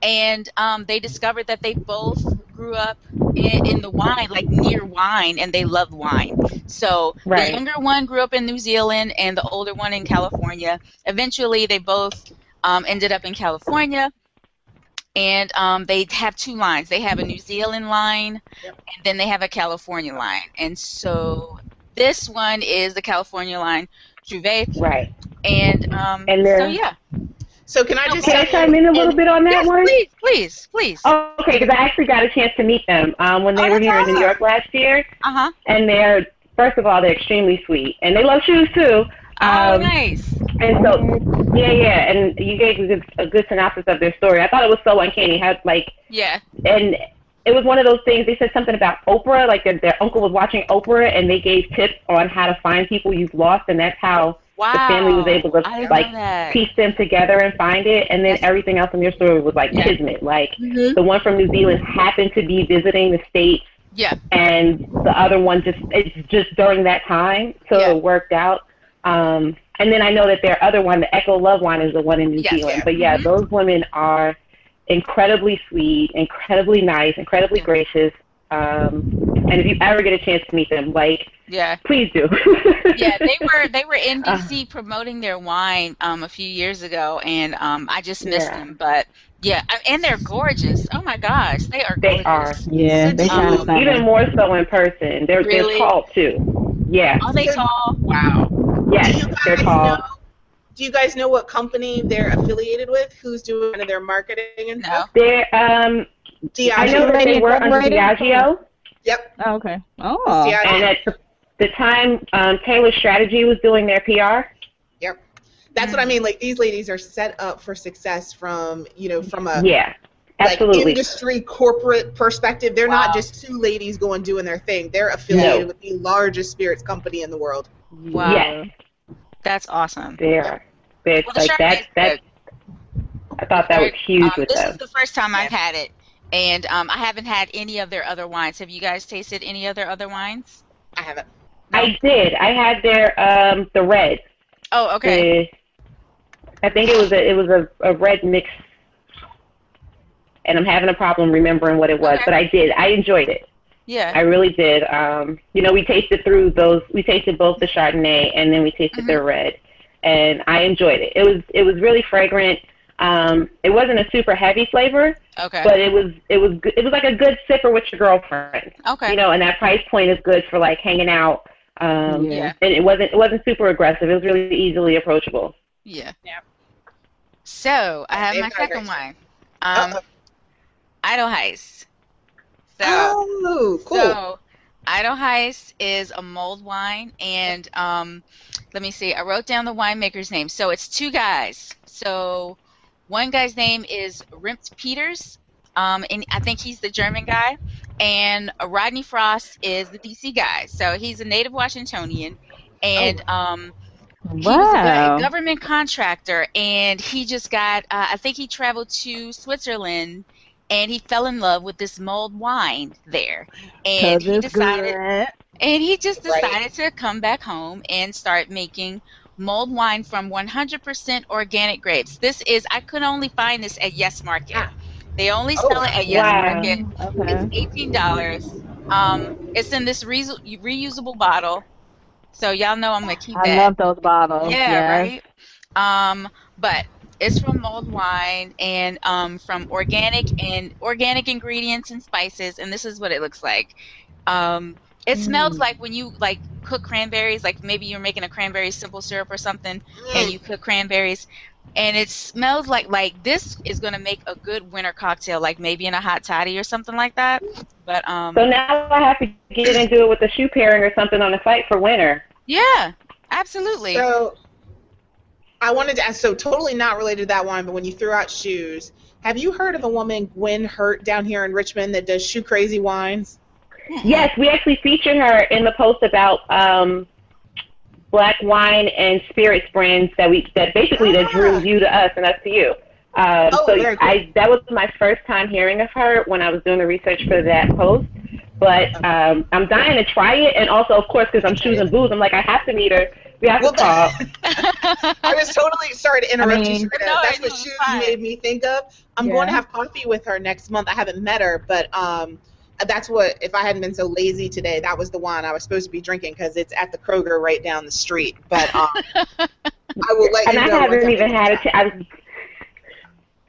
S4: And um, they discovered that they both grew up in, in the wine, like near wine, and they loved wine. So
S5: Right.
S4: the younger one grew up in New Zealand and the older one in California. Eventually, they both um, ended up in California and um, they have two lines. They have a New Zealand line,
S6: Yep.
S4: and then they have a California line. And so this one is the California line, Truvée,
S5: Right.
S4: and um,
S5: And
S4: so
S5: then-
S4: yeah.
S6: So can I just
S5: Can I chime in a little
S4: and-
S5: bit on that
S4: Yes,
S5: one?
S4: please, please, please. Uh
S5: Okay, because I actually got a chance to meet them um, when they
S4: Oh,
S5: were here in New. York last year, Uh
S4: huh.
S5: and they're first of all they're extremely sweet, and they love shoes too.
S4: Oh,
S5: Um,
S4: nice.
S5: And so, yeah, yeah, and you gave a good, a good synopsis of their story. I thought it was so uncanny how, like,
S4: Yeah.
S5: and it was one of those things. They said something about Oprah, like their, their uncle was watching Oprah, and they gave tips on how to find people you've lost, and that's how
S4: Wow.
S5: the family was able to like piece them together and find it. And then
S4: That's-
S5: everything else in their story was like
S4: Yeah.
S5: kismet. Like
S4: Mhm.
S5: the one from New Zealand happened to be visiting the states,
S4: Yeah.
S5: and the other one just it's just during that time, so
S4: Yeah.
S5: it worked out. Um, and then I know that their other one, the Eco Love one, is the one in New
S4: Yes.
S5: Zealand.
S4: Yeah.
S5: But yeah,
S4: Mhm.
S5: those women are incredibly sweet, incredibly nice, incredibly
S4: Yeah.
S5: gracious. Um, and if you ever get a chance to meet them, like
S4: Yeah.
S5: please do.
S4: yeah, they were they were in
S5: Uh.
S4: DC promoting their wine um, a few years ago, and um, I just missed
S5: Yeah.
S4: them. But yeah, and they're gorgeous. Oh my gosh, they are.
S5: They
S4: gorgeous.
S3: Yeah, they
S4: Um,
S3: kind
S5: Even more so in person. They're
S4: Really?
S5: they're tall too. Yeah.
S4: Are they tall? Wow.
S5: Yes,
S6: do you
S5: they're
S6: guys
S5: tall.
S6: know? Do you guys know what company they're affiliated with? Who's doing their marketing and
S4: No.
S6: stuff?
S5: They're um
S6: Diageo.
S5: I know that they were under
S3: Incorporated?
S5: Diageo.
S6: Yep.
S3: Oh, okay. Oh.
S6: Diageo.
S5: And at the- the time, um, Taylor Strategy was doing their PR.
S6: Yep. That's what I mean. Like these ladies are set up for success from you know from a
S5: Yeah,
S6: like industry corporate perspective. They're
S4: Wow.
S6: not just two ladies going doing their thing. They're affiliated
S5: No.
S6: with the largest spirits company in the world.
S4: Wow.
S5: Yes,
S4: That's awesome.
S5: There. are. It's
S4: Well, the
S5: like
S4: Chardonnay
S5: that.
S4: is
S5: That. I thought that was huge
S4: Um,
S5: with
S4: this
S5: them.
S4: is the first time I've had it, and um, I haven't had any of their other wines. Have you guys tasted any of their other wines?
S6: I haven't.
S5: I did. I had their um the red.
S4: Oh, okay.
S5: The, I think it was a it was a, a red mix, and I'm having a problem remembering what it was.
S4: Okay.
S5: But I did. I enjoyed it.
S4: Yeah.
S5: I really did. Um, you know, we tasted through those. We tasted both the Chardonnay and then we tasted
S4: Mhm.
S5: their red, and I enjoyed it. It was it was really fragrant. Um, it wasn't a super heavy flavor,
S4: Okay.
S5: but it was it was good- it was like a good sipper with your girlfriend.
S4: okay.
S5: You know, and that price point is good for like hanging out. Um,
S4: Yeah.
S5: And it wasn't it wasn't super aggressive. It was really easily approachable.
S4: yeah.
S6: Yeah.
S4: So I have
S6: They've
S4: my second
S6: great
S4: wine. Um,
S6: Uh-oh.
S4: Idle Heist. So.
S6: oh, cool.
S4: So, Idle Heist is a mulled wine, and um, let me see. I wrote down the winemaker's name. So it's two guys. So one guy's name is Rimpt Peters, um, and I think he's the German guy, and Rodney Frost is the DC guy. So he's a native Washingtonian, and um, he was a government contractor, and he just got. Uh, I think he traveled to Switzerland, and he fell in love with this mulled wine there, and he decided,
S3: good.
S4: and he just
S6: Right.
S4: decided to come back home and start making mulled wine from 100% organic grapes. This is I could only find this at Yes Market.
S6: Ah.
S4: They only
S6: Oh,
S4: sell it at Yes
S5: wow.
S4: Market.
S3: Okay.
S4: It's eighteen dollars. Um, it's in this reus- reusable bottle, so y'all know I'm gonna keep
S3: I
S4: that.
S3: I love those bottles.
S4: Yeah,
S3: yes.
S4: right. Um, but it's from mulled wine and um, from organic and organic ingredients and spices, and this is what it looks like. Um, it smells
S3: Mm.
S4: like when you like cook cranberries, like maybe you're making a cranberry simple syrup or something, and you cook cranberries, and it smells like like this is gonna make a good winter cocktail, like maybe in a hot toddy or something like that. But um,
S5: So now I have to get into it with a shoe pairing or something on the site for winter.
S4: yeah, absolutely.
S6: So I wanted to ask, so totally not related to that one, but when you threw out shoes, have you heard of a woman, Gwen Hurt, down here in Richmond that does shoe crazy wines?
S5: Yes, we actually featured her in the post about um, black wine and spirits brands that we that basically that drew
S6: Ah.
S5: you to us and us to you. Um,
S6: Oh,
S5: so
S6: cool.
S5: I that was my first time hearing of her when I was doing the research for that post. But um, I'm dying to try it, and also, of course, because I'm choosing booze, I'm like, I have to meet her. We have
S6: Well,
S5: to talk.
S6: I was totally sorry to interrupt
S3: mean-
S6: you. Sarita.
S4: No,
S6: That's
S4: no,
S6: what
S4: it's
S6: shoes
S4: fine.
S6: made me think of. I'm
S3: Yeah.
S6: going to have coffee with her next month. I haven't met her, but um, that's what. If I hadn't been so lazy today, that was the one I was supposed to be drinking because it's at the Kroger right down the street. But um, I will let
S5: and
S6: you
S5: I
S6: know. once
S5: haven't even had a
S6: it.
S5: chance. I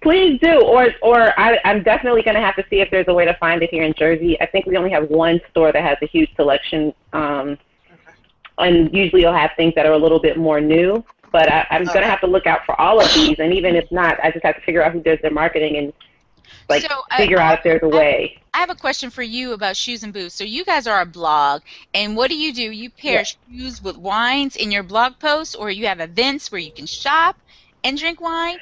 S5: please do, or or I, I'm definitely going to have to see if there's a way to find it here in Jersey. I think we only have one store that has a huge selection, um, and usually you'll have things that are a little bit more new. But I, I'm going
S6: Okay.
S5: to have to look out for all of these, and even if not, I just have to figure out who does their marketing and like
S4: So, uh,
S5: figure out if there's a way.
S4: I have a question for you about shoes and booze. So you guys are a blog, and what do you do? You pair shoes with wines in your blog posts, or you have events where you can shop and drink wine?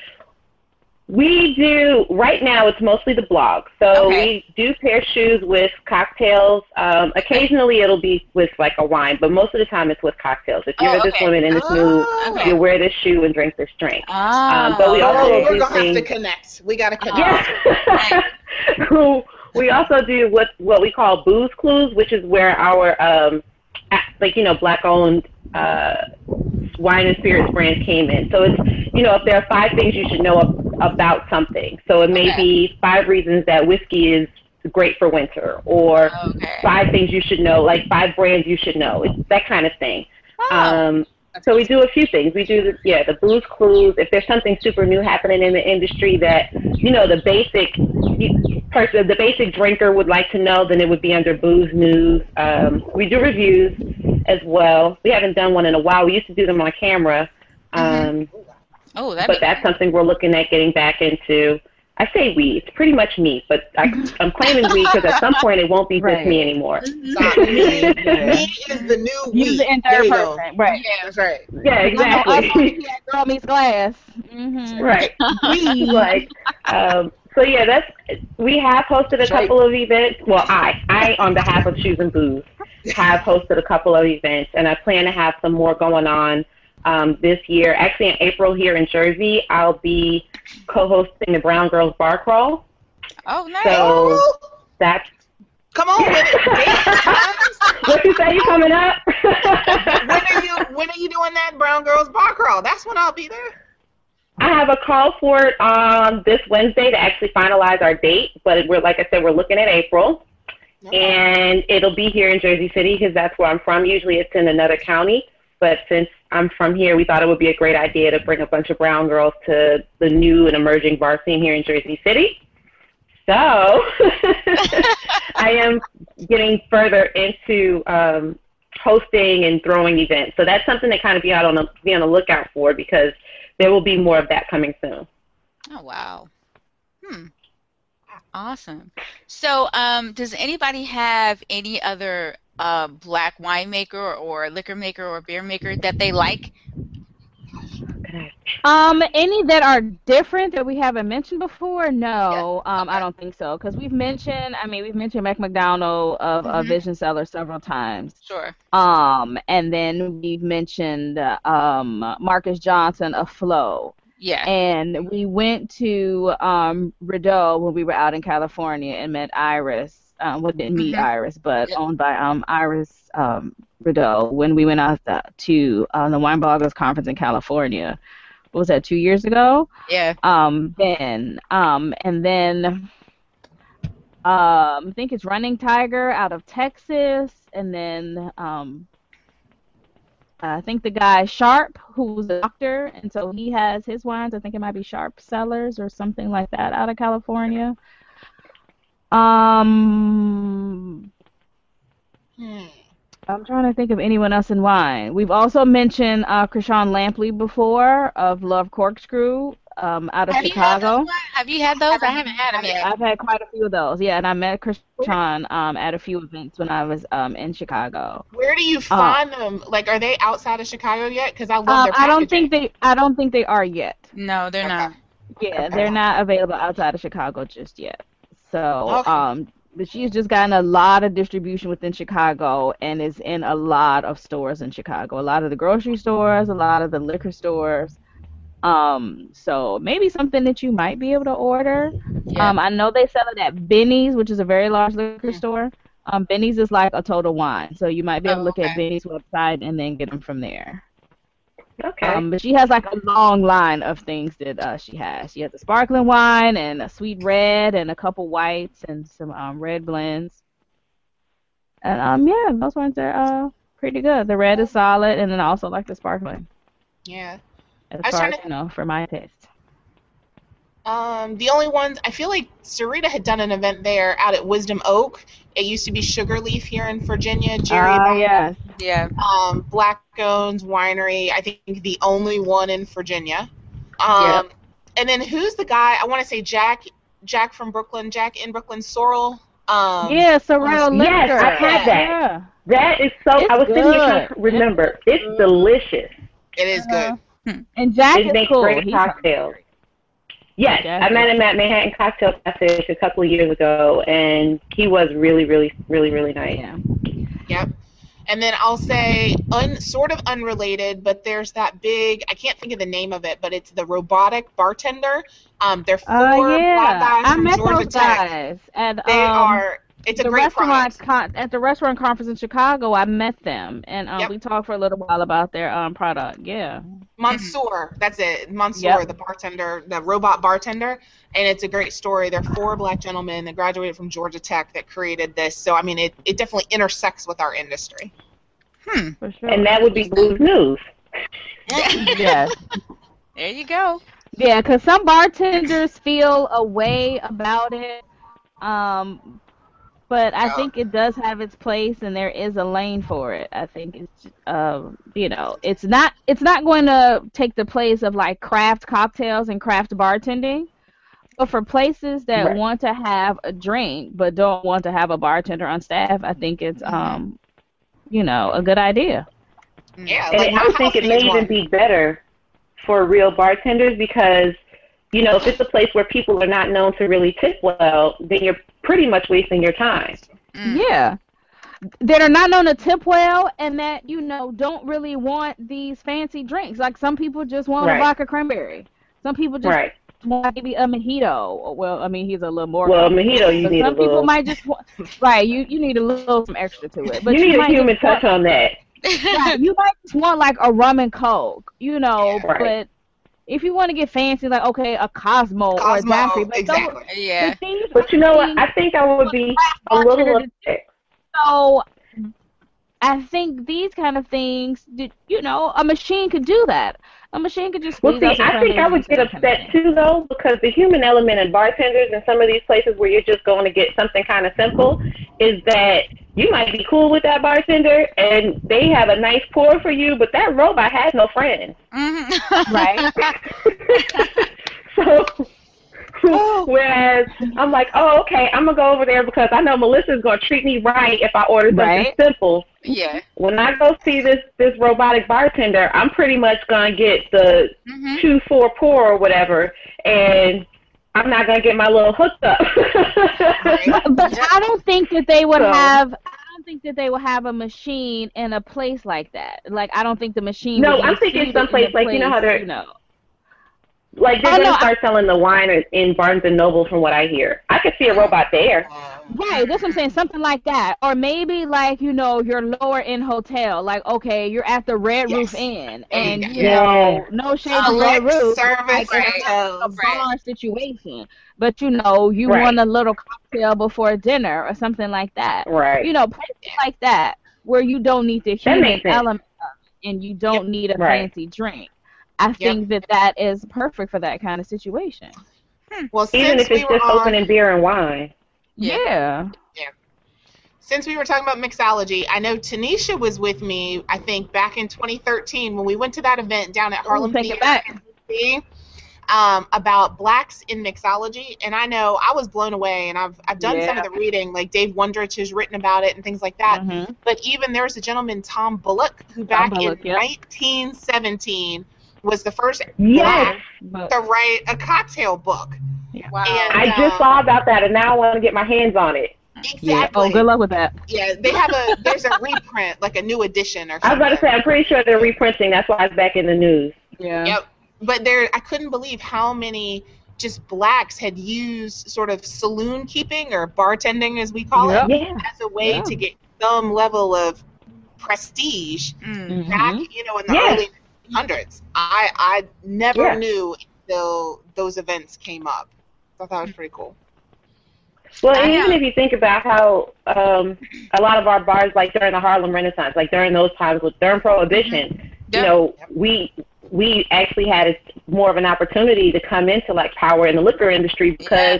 S5: We do right now. It's mostly the blog. So
S4: Okay.
S5: we do pair shoes with cocktails. Um, occasionally, it'll be with like a wine, but most of the time, it's with cocktails. If you're
S4: Oh,
S5: this
S4: okay.
S5: woman in this mood,
S6: Oh.
S4: Okay.
S5: you wear this shoe and drink this drink.
S4: Ah,
S5: Um, but we also
S6: Oh, we're gonna have to connect. We gotta connect.
S5: Yeah. we also do what what we call booze clues, which is where our um, a- like you know black owned uh, wine and spirits brand came in. So it's you know if there are five things you should know ab- about something. So it may
S4: Okay.
S5: be five reasons that whiskey is great for winter, or
S4: Okay.
S5: five things you should know, like five brands you should know. It's that kind of thing.
S4: Oh.
S5: Um, so we do a few things. We do the yeah the booze clues. If there's something super new happening in the industry that you know the basic person, the basic drinker would like to know, then it would be under booze news. Um, we do reviews as well. We haven't done one in a while. We used to do them on camera, um,
S4: oh, that
S5: but that's something we're looking at getting back into. I say we. It's pretty much me, but I, I'm claiming we because at some point it won't be just me anymore.
S6: Stop. Me, me is the new we.
S3: Use it in
S6: There
S3: third
S6: you
S3: person. Right.
S4: yeah.
S6: That's right.
S5: Yeah, exactly.
S3: Yeah, girl meets glass. Mm-hmm.
S5: Right. We like um so yeah, that's we have hosted a couple of events. Well, I I on behalf of Shoes and Booze have hosted a couple of events, and I plan to have some more going on um, this year. Actually, in April here in Jersey, I'll be co-hosting the Brown Girls Bar Crawl.
S4: Oh, nice.
S5: So that's
S6: come on with it. Date
S5: what you say. You coming up?
S6: when are you when are you doing that Brown Girls Bar Crawl? That's when I'll be there.
S5: I have a call for it um, this Wednesday to actually finalize our date, but we're like I said, we're looking at April. and it'll be here in Jersey City because that's where I'm from. Usually it's in another county, but since I'm from here, we thought it would be a great idea to bring a bunch of brown girls to the new and emerging bar scene here in Jersey City. So I am getting further into um, hosting and throwing events. So that's something to kind of be out on the be on the lookout for because there will be more of that coming soon.
S4: Oh wow. Hmm. Awesome. So, um, does anybody have any other uh, black winemaker or liquor maker or beer maker that they like?
S3: Um, any that are different that we haven't mentioned before? No, um, I don't think so. Because we've mentioned, I mean, we've mentioned Mac McDonald of uh,
S4: Mhm.
S3: Vision Cellar several times.
S4: Sure.
S3: Um, and then we've mentioned uh, um Marcus Johnson of Flow.
S4: Yeah.
S3: And we went to um Rideau when we were out in California and met Iris. Um, well, didn't meet
S4: Mhm.
S3: Iris, but owned by um Iris um Rideau when we went out to uh, the Wine Bloggers Conference in California. What was that? Two years ago.
S4: Yeah.
S3: Um, then um, and then um, I think it's Running Tiger out of Texas, and then um, I think the guy Sharp, who's a doctor, and so he has his wines. I think it might be Sharp Cellars or something like that out of California. Um,
S6: Hmm.
S3: I'm trying to think of anyone else in wine. We've also mentioned uh, Chrishon Lampley before of Love Corkscrew um, out of
S4: Have
S3: Chicago.
S4: those? Have you had those? I haven't had them yet.
S3: I've had quite a few of those. Yeah, and I met Krishan um, at a few events when I was um, in Chicago.
S6: Where do you find them? Like, are they outside of Chicago yet? Because I love
S3: Um,
S6: their
S3: I don't think they. I don't think they are yet.
S4: No, they're
S6: Okay.
S4: not.
S3: Yeah,
S6: Okay.
S3: they're not available outside of Chicago just yet. So,
S6: Okay.
S3: um, but she's just gotten a lot of distribution within Chicago and is in a lot of stores in Chicago. A lot of the grocery stores, a lot of the liquor stores. Um, so maybe something that you might be able to order.
S4: Yeah.
S3: Um, I know they sell it at Binny's, which is a very large liquor
S4: Mm.
S3: store. Um, Binny's is like a total wine, so you might be able
S4: Oh,
S3: to look at
S4: okay.
S3: Binny's website and then get them from there.
S5: Okay.
S3: Um, but she has like a long line of things that uh, she has. She has a sparkling wine and a sweet red and a couple whites and some um, red blends. And um, yeah, those ones are uh pretty good. The red is solid, and then I also like the sparkling.
S6: Yeah.
S3: As
S6: I
S3: far as
S6: to-
S3: you know, for my taste.
S6: Um, the only ones I feel like Sarita had done an event there out at Wisdom Oak. It used to be Sugarleaf here in Virginia. Jerry
S3: Oh
S6: Bond-
S3: yeah,
S4: Yeah.
S6: um, Black Owens Winery. I think the only one in Virginia. Um, and then who's the guy? I want to say Jack. Jack from Brooklyn. Jack in Brooklyn. Sorel. Um,
S3: yeah, Sorel liquor.
S5: Yes, I've had that.
S3: Yeah.
S5: that is so.
S3: It's
S5: I was sitting here trying to remember. It's delicious.
S6: It is
S3: Uh-huh.
S6: good.
S3: And Jack
S5: It
S3: is
S5: makes
S3: cool.
S5: great
S3: He's
S5: cocktails. Yes,
S3: Jack
S5: I met him at Manhattan Cocktail Classic a couple of years ago, and he was really, really, really, really nice.
S3: Yeah.
S6: Yep. And then I'll say, un, sort of unrelated, but there's that big, I can't think of the name of it, but it's the robotic bartender. Um, they're four
S3: Oh
S6: black
S3: yeah,
S6: guys
S3: I
S6: from
S3: met
S6: Georgia
S3: those
S6: Tech.
S3: guys. And
S6: They
S3: um,
S6: are, it's a
S3: the
S6: great
S3: restaurant
S6: product.
S3: con- at the restaurant conference in Chicago. I met them, and um,
S6: Yep.
S3: we talked for a little while about their um product. Yeah.
S6: Monsieur, that's it. Monsieur,
S3: Yep.
S6: the bartender, the robot bartender, and it's a great story. They're four black gentlemen that graduated from Georgia Tech that created this. So I mean, it, it definitely intersects with our industry.
S4: Hmm.
S3: For sure.
S5: And that would be Booze News.
S3: yes.
S4: There you go.
S3: Yeah, because some bartenders feel a way about it. Um, but I
S6: Yeah.
S3: think it does have its place, and there is a lane for it. I think it's, uh, you know, it's not it's not going to take the place of like craft cocktails and craft bartending. But for places that
S5: Right.
S3: want to have a drink but don't want to have a bartender on staff, I think it's um, you know, a good idea.
S6: Yeah,
S5: And
S6: like my
S5: I think it may even
S6: one.
S5: be better for real bartenders because, you know, if it's a place where people are not known to really tip well, then you're pretty much wasting your time.
S4: Mm.
S3: Yeah. That are not known to tip well and that, you know, don't really want these fancy drinks. Like some people just want
S5: Right.
S3: a vodka cranberry. Some people just
S5: Right.
S3: want maybe a mojito. Well, I mean, he's a little more.
S5: Well, mojito, you
S3: but
S5: need a
S3: some people
S5: little.
S3: might just want, right. You you need a little some extra to it. But
S5: you need a human
S3: just want-
S5: touch on that.
S3: right, you might just want like a rum and coke, you know.
S5: Right.
S3: But if you want to get fancy, like okay, a Cosmo, or a
S6: Cosmo,
S3: daiquiri, but those-
S6: exactly.
S4: Yeah.
S3: but
S5: you know what? I think I would be a little
S3: bartender
S5: upset.
S3: So I think these kind of things, you know, a machine could do that. A machine could just.
S5: Well, see, I think I would get
S3: and that kind of
S5: upset too, though, because the human element in bartenders and some of these places where you're just going to get something kind of simple is that you might be cool with that bartender and they have a nice pour for you, but that robot has no friends.
S4: Mhm.
S3: Right.
S5: so, whereas I'm like, oh, okay, I'm gonna go over there because I know Melissa's gonna treat me right if I order something
S3: Right.
S5: simple.
S4: yeah.
S5: When I go see this this robotic bartender, I'm pretty much gonna get the
S4: Mhm.
S5: two four pour or whatever, and I'm not gonna get my little hooked up.
S3: But, but I don't think that they would
S5: So-
S3: have. I don't think that they would have a machine in a place like that. Like I don't think the machine.
S5: No, I'm thinking
S3: seated
S5: someplace
S3: in a
S5: like, you know how they're-
S3: You know.
S5: Like they're
S3: Oh,
S5: gonna
S3: no, I-
S5: start selling the wine in- in Barnes and Noble, from what I hear. I could see a robot there.
S3: Right, that's what I'm saying. Something like that, or maybe like you know your lower end hotel. Like okay, you're at the Red
S6: Yes.
S3: Roof Inn, and
S6: go.
S3: you
S5: Yeah.
S3: know no shade to Red
S6: Select
S3: Roof,
S6: service
S3: like,
S4: Right.
S3: a bar situation. But you know you
S5: Right.
S3: want a little cocktail before dinner or something like that.
S5: Right.
S3: You know places like that where you don't need the human element and you don't need a
S5: Right.
S3: fancy drink. I think that that is perfect for that kind of situation.
S6: Well,
S5: Even if it's
S6: we
S5: just
S6: on,
S5: opening beer and wine.
S4: Yeah.
S3: yeah.
S6: since we were talking about mixology, I know Tanisha was with me. I think back in 2013 when we went to that event down at Harlem
S3: take it
S6: Theater
S3: back.
S6: in DC, um, about blacks in mixology, and I know I was blown away. And I've I've done some of the reading, like Dave Wondrich has written about it and things like that.
S3: Mhm.
S6: But even there was a gentleman, Tom Bullock, who back
S3: Bullock,
S6: in
S3: yep.
S6: 1917 was the first
S5: Yes.
S3: But
S6: to write a cocktail book.
S4: Wow.
S6: And,
S5: I just
S6: uh,
S5: saw about that, and now I want to get my hands on it.
S6: Exactly.
S3: Yeah. Oh, good luck with that.
S6: Yeah, they have a there's a reprint, like a new edition or something.
S5: I
S6: something.
S5: was about to say, I'm pretty sure they're reprinting. That's why it's back in the news.
S3: Yeah.
S6: Yep. But there, I couldn't believe how many just blacks had used sort of saloon keeping or bartending, as we call
S3: Yep.
S6: it,
S5: Yeah.
S6: as a way
S3: Yeah.
S6: to get some level of prestige
S4: Mm.
S6: back, you know, in the
S5: Yeah.
S6: early hundreds. I I never
S5: Yeah.
S6: knew until those events came up. I thought that was pretty cool.
S5: Well, and even if you think about how um, a lot of our bars, like during the Harlem Renaissance, like during those times with during Prohibition,
S4: Yep.
S5: you know, we we actually had a, more of an opportunity to come into like power in the liquor industry because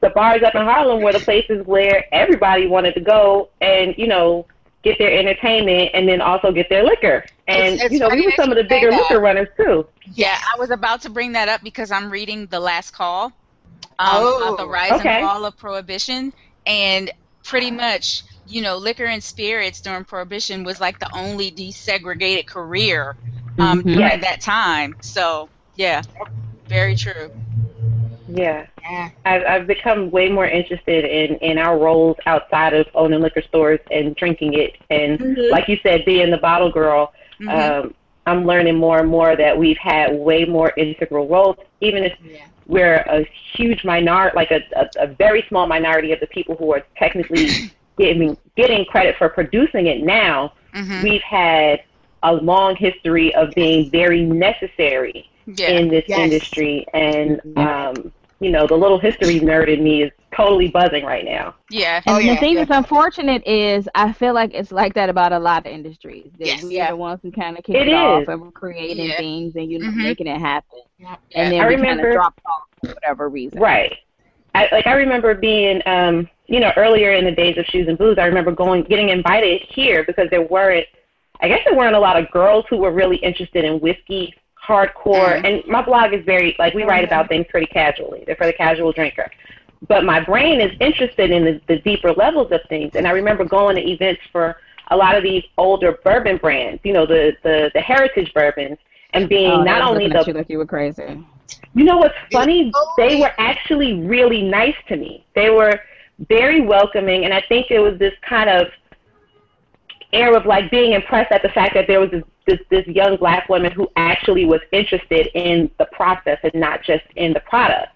S5: the bars up in Harlem were the places where everybody wanted to go and you know get their entertainment and then also get their liquor. And
S6: It's- it's
S5: you know, we were some of the bigger
S6: that.
S5: liquor runners too.
S4: Yeah, I was about to bring that up because I'm reading The Last Call um,
S6: Oh,
S4: about the rise
S5: okay.
S4: and fall of Prohibition. And pretty much, you know, liquor and spirits during Prohibition was like the only desegregated career um,
S3: Mhm.
S4: during
S5: Yes.
S4: that time. So, yeah, very true.
S5: Yeah.
S6: Yeah.
S5: I've, I've become way more interested in, in our roles outside of owning liquor stores and drinking it. And
S4: Mm-hmm.
S5: like you said, being the bottle girl,
S4: Mhm.
S5: um, I'm learning more and more that we've had way more integral roles, even if
S6: Yeah.
S5: we're a huge minority, like a, a, a very small minority of the people who are technically getting getting credit for producing it now.
S4: Mhm.
S5: We've had a long history of being very necessary
S4: yeah.
S5: in this
S6: Yes.
S5: industry, and um, you know, the little history nerd in me is totally buzzing right now.
S4: yeah.
S3: And
S6: Oh,
S3: the
S6: yeah,
S3: thing
S6: yeah.
S3: that's unfortunate is I feel like it's like that about a lot of industries. That
S6: Yes.
S3: we
S4: Yeah.
S3: are the ones who kind of kick
S5: It
S3: it, off and we're creating
S4: Yeah.
S3: things and you know
S4: Mhm.
S3: making it happen.
S6: Yeah.
S3: And then
S5: I
S3: we kind
S5: remember-
S3: of drop off for whatever reason.
S5: Right. I, like I remember being, um, you know, earlier in the days of shoes and booze. I remember going, getting invited here because there weren't, I guess there weren't a lot of girls who were really interested in whiskey, hardcore.
S4: Mhm.
S5: And my blog is very like we write about things pretty casually. They're for the casual drinker. But my brain is interested in the, the deeper levels of things. And I remember going to events for a lot of these older bourbon brands, you know, the the, the heritage bourbons, and being
S3: Oh, they
S5: not
S3: was
S5: only the
S3: at you like you were crazy.
S5: you know what's funny?
S6: Oh,
S5: They were actually really nice to me. They were very welcoming, and I think it was this kind of air of like being impressed at the fact that there was this this, this young black woman who actually was interested in the process and not just in the product.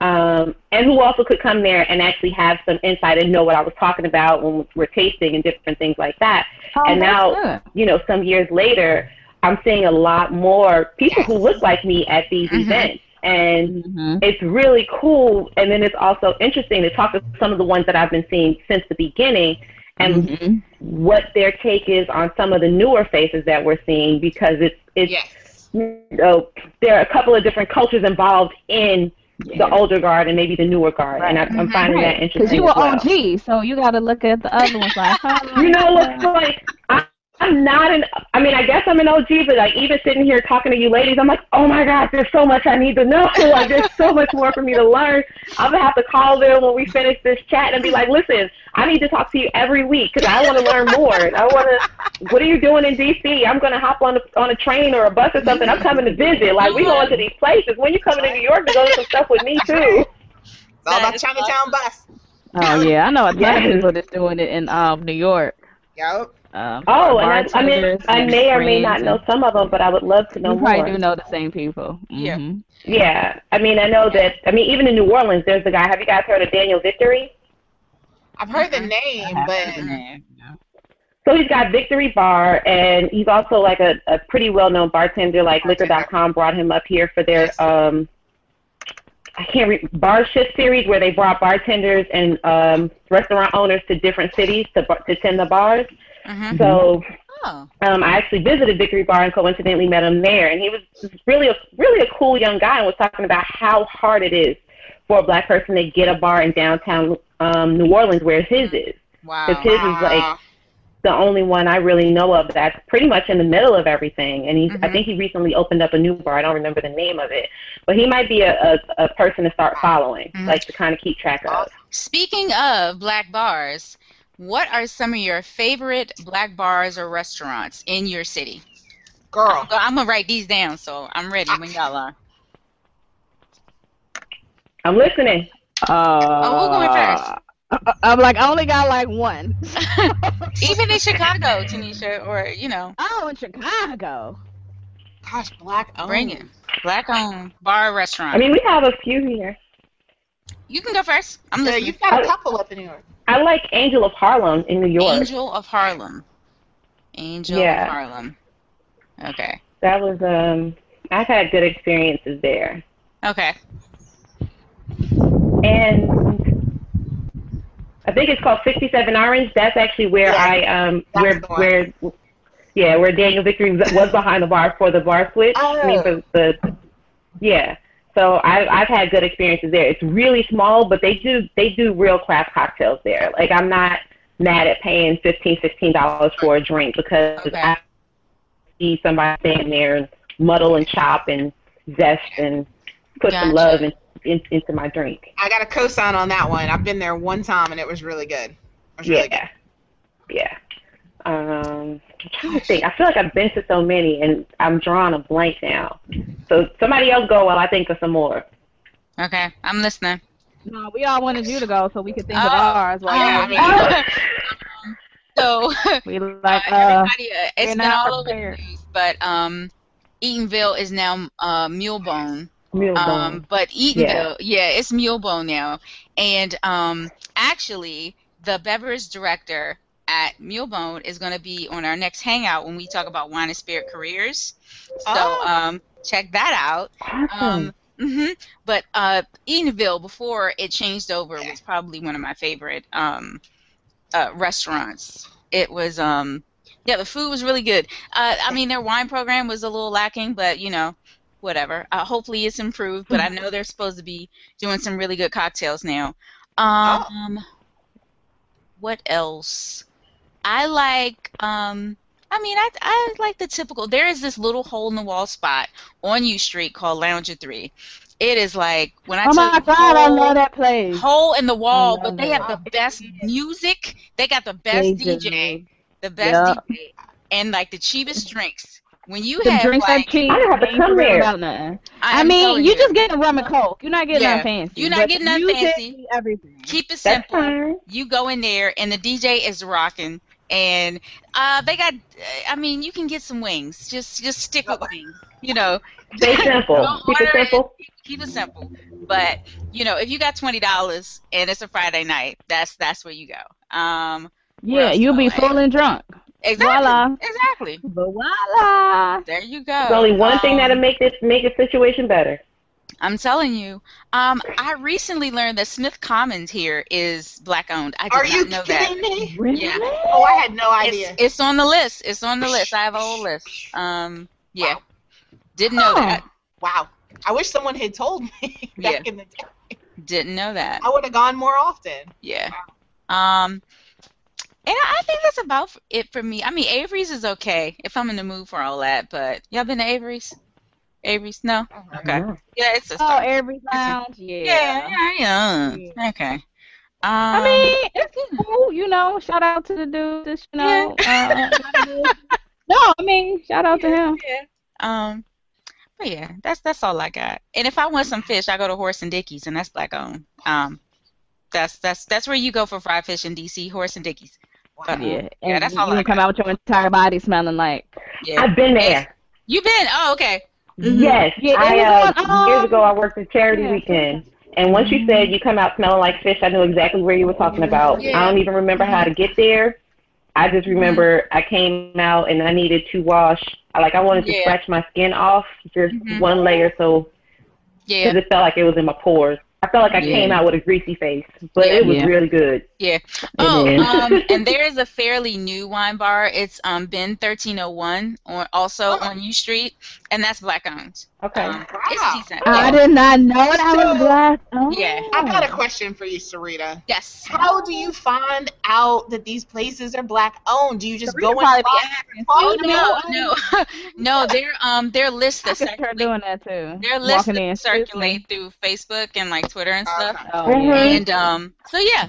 S5: Um, and who also could come there and actually have some insight and know what I was talking about when we're tasting and different things like that.
S3: Oh,
S5: and now,
S3: good.
S5: you know, some years later, I'm seeing a lot more people who look like me at these
S4: Mhm.
S5: events. And
S3: Mhm.
S5: it's really cool. And then it's also interesting to talk to some of the ones that I've been seeing since the beginning and
S3: Mhm.
S5: what their take is on some of the newer faces that we're seeing because it's, it's,
S6: Yes.
S5: you know, there are a couple of different cultures involved in the older guard and maybe the newer guard. And I, I'm
S4: Mhm.
S5: finding that interesting.
S3: because you were
S5: well.
S3: OG, so you got to look at the other ones like, huh?
S5: You know what's like? I, I'm not an. I mean, I guess I'm an OG, but like even sitting here talking to you ladies, I'm like, oh my gosh, there's so much I need to know. Like there's so much more for me to learn. I'm gonna have to call them when we finish this chat and be like, listen, I need to talk to you every week because I want to learn more. And I want to. What are you doing in DC? I'm gonna hop on a, on a train or a bus or something. I'm coming to visit. Like we going to these places. When you coming to New York to go to some stuff with me too?
S6: It's all about
S4: is
S6: Chinatown bus.
S3: Oh yeah, I know a lot
S5: Yes.
S3: of people that's doing it in um New York.
S6: Yep.
S3: Um,
S5: Oh, and I, I mean, I may or may not
S3: friends
S5: know some of them, but I would love to know
S3: You probably
S5: more.
S3: do know the same people.
S4: Yeah.
S3: Mhm.
S5: Yeah, I mean, I know that. I mean, even in New Orleans, there's the guy. Have you guys heard of Daniel Victory?
S6: I've heard the name,
S3: I
S6: but
S3: have the name, yeah.
S5: So he's got Victory Bar, and he's also like a, a pretty well-known bartender. Like Liquor.com brought him up here for their um, I can't read bar shift series where they brought bartenders and um, restaurant owners to different cities to bar- to tend the bars.
S4: Mhm.
S5: So
S4: Oh.
S5: um, I actually visited Victory Bar and coincidentally met him there, and he was really a really a cool young guy and was talking about how hard it is for a black person to get a bar in downtown um, New Orleans where his is.
S4: Wow.
S5: Because his is like the only one I really know of that's pretty much in the middle of everything. And he's, I
S4: Mhm.
S5: think he recently opened up a new bar. I don't remember the name of it, but he might be a, a, a person to start following,
S4: Mhm.
S5: like to kind of keep track of.
S4: Speaking of black bars, what are some of your favorite black bars or restaurants in your city?
S6: girl,
S4: I'm gonna write these down, so I'm ready when y'all are.
S5: I'm listening.
S3: Uh,
S4: Oh, who's going first?
S3: I'm like, I only got like one.
S4: Even in Chicago, Tanisha, or you know,
S3: Oh, in Chicago.
S6: Gosh, black owned.
S4: bring it. Black owned bar restaurant.
S5: I mean, we have a few here.
S4: you can go first. I'm
S6: Yeah,
S4: listening.
S6: you've got a couple up in New York.
S5: I like Angel of Harlem in New York.
S4: Angel of Harlem. Angel
S5: Yeah.
S4: of Harlem. Okay.
S5: That was um. I've had good experiences there,
S4: Okay.
S5: and I think it's called 67 Orange. That's actually where
S6: Yeah,
S5: I um where where yeah where Daniel Victory was behind the bar for the bar switch. I mean
S6: Oh.
S5: for the yeah. So I I've had good experiences there. It's really small, but they do they do real craft cocktails there. Like I'm not mad at paying fifteen sixteen dollars for a drink because
S4: Okay.
S5: I see somebody standing there and muddle and chop and zest and put some love in, in, into my drink.
S6: I got a cosign on that one. I've been there one time and it was really good. It was really good.
S5: Yeah. Yeah. Um, I'm trying to think. I feel like I've been to so many and I'm drawing a blank now. So somebody else go while I think of some more.
S4: Okay. I'm listening.
S3: No, we all wanted you to go so we could think of
S4: Oh.
S3: ours. While
S4: Oh,
S3: you were
S4: so
S3: we
S4: uh,
S3: like uh,
S4: everybody, uh, it's
S3: we're
S4: been
S3: not
S4: all over the
S3: prepared.
S4: news, but um, Eatonville is now uh, Mulebone.
S5: Mule
S4: Um,
S5: bone.
S4: but Eatonville, yeah. it's Mulebone now. And um, actually, the beverage director at Mulebone is going to be on our next hangout when we talk about wine and spirit careers. So
S6: Oh.
S4: um, check that out.
S5: awesome.
S4: Um, hmm But uh, Eatonville, before it changed over, was probably one of my favorite um, uh, restaurants. It was, um, yeah, the food was really good. Uh, I mean, their wine program was a little lacking, but you know, whatever. Uh, hopefully, it's improved. But I know they're supposed to be doing some really good cocktails now. Um, what else? I like. Um, I mean, I I like the typical. There is this little hole in the wall spot on U Street called Lounger Three. It is like when I
S3: Oh my
S4: you
S3: god, I love that place.
S4: hole in the wall, but
S3: love
S4: they have the best music. They got the best
S3: They
S4: DJ,
S3: do.
S4: the best
S3: Yeah.
S4: DJ, and like the cheapest drinks. When you
S3: The
S4: have
S3: drinks
S4: like,
S3: are cheap.
S5: I don't have to come
S3: for real
S5: there.
S3: About nothing.
S4: I
S3: I, mean, you
S4: you.
S3: just getting rum and coke. You're not getting
S4: Yeah.
S3: nothing fancy.
S4: You're not
S3: but
S4: getting
S3: the
S4: nothing fancy.
S3: Everything.
S4: keep it
S5: That's
S4: simple.
S5: fine.
S4: You go in there and the DJ is rocking, and uh, they got. I mean, you can get some wings. Just just stick with wings. You know,
S5: Stay simple. Keep it
S4: order it.
S5: simple.
S4: keep it simple. But you know, if you got twenty dollars and it's a Friday night, that's that's where you go. Um,
S3: Yeah, you'll be full and drunk.
S4: exactly,
S3: Voila.
S4: exactly.
S3: But voila.
S4: There you go.
S5: There's only one thing
S4: Um,
S5: that'll make this make the situation better.
S4: I'm telling you. Um, I recently learned that Smith Commons here is black owned. I did
S6: Are
S4: not
S6: you
S4: know that.
S6: kidding me?
S3: Really?
S4: Yeah.
S6: Oh, I had no idea.
S4: It's, it's on the list. It's on the list. I have a whole list. Um, yeah. Didn't know
S3: Huh.
S4: that.
S6: wow. I wish someone had told me back
S4: Yeah.
S6: in the day.
S4: Didn't know that.
S6: I would have gone more often.
S4: Yeah. Um, and I I think that's about it for me. I mean, Avery's is okay if I'm in the mood for all that. But y'all been to Avery's? Avery's? No. Okay. Yeah, it's a
S3: Oh,
S4: start.
S3: every lounge. Yeah.
S4: Yeah, yeah, yeah. Okay. Um,
S3: I mean, it's cool, you know. Shout out to the dude, that's, you know. Uh, no, I mean, shout out to him. Yeah.
S4: Um, but yeah, that's that's all I got. And if I want some fish, I go to Horace and Dickie's, and that's black owned. Um, that's that's that's where you go for fried fish in DC, Horace and Dickie's. But,
S3: Yeah,
S4: yeah,
S3: and
S4: that's all
S3: you
S4: I
S3: can come
S4: got.
S3: out with your entire body smelling like.
S4: Yeah.
S5: I've been there.
S4: You been? Oh, okay.
S5: Yes.
S3: Yeah,
S5: I, uh,
S3: was on,
S5: years ago, I worked a charity
S3: yeah.
S5: weekend. And once you said you come out smelling like fish, I knew exactly where you were talking about.
S4: Yeah.
S5: I don't even remember how to get there. I just remember I came out and I needed to wash. I Like I wanted to
S4: Yeah.
S5: scratch my skin off, just one layer, so
S4: Yeah.
S5: because it felt like it was in my pores. I felt like I
S3: Yeah.
S5: came out with a greasy face, but
S4: Yeah.
S5: it was
S3: Yeah.
S5: really good.
S4: Yeah. Oh, um, and there is a fairly new wine bar. It's um Bin thirteen oh one on also on U Street, and that's black owned.
S5: Okay.
S4: Um,
S6: Wow.
S4: It's decent.
S3: I
S4: Yeah.
S3: did not know that was black. Oh.
S4: Yeah.
S6: I've got a question for you, Sarita.
S4: Yes.
S6: How do you find out that these places are black owned? Do you just
S3: Sarita
S6: go and
S3: probably be asking,
S4: Oh
S6: talk
S4: no, no, no. Their um their list
S3: I
S4: that
S3: could
S4: circulate,
S3: doing that too.
S4: their list
S3: Walking in,
S4: that
S3: excuse
S4: circulate through Facebook and like Twitter and stuff.
S6: Okay.
S3: Oh,
S5: Mhm.
S3: yeah.
S4: And um, so yeah.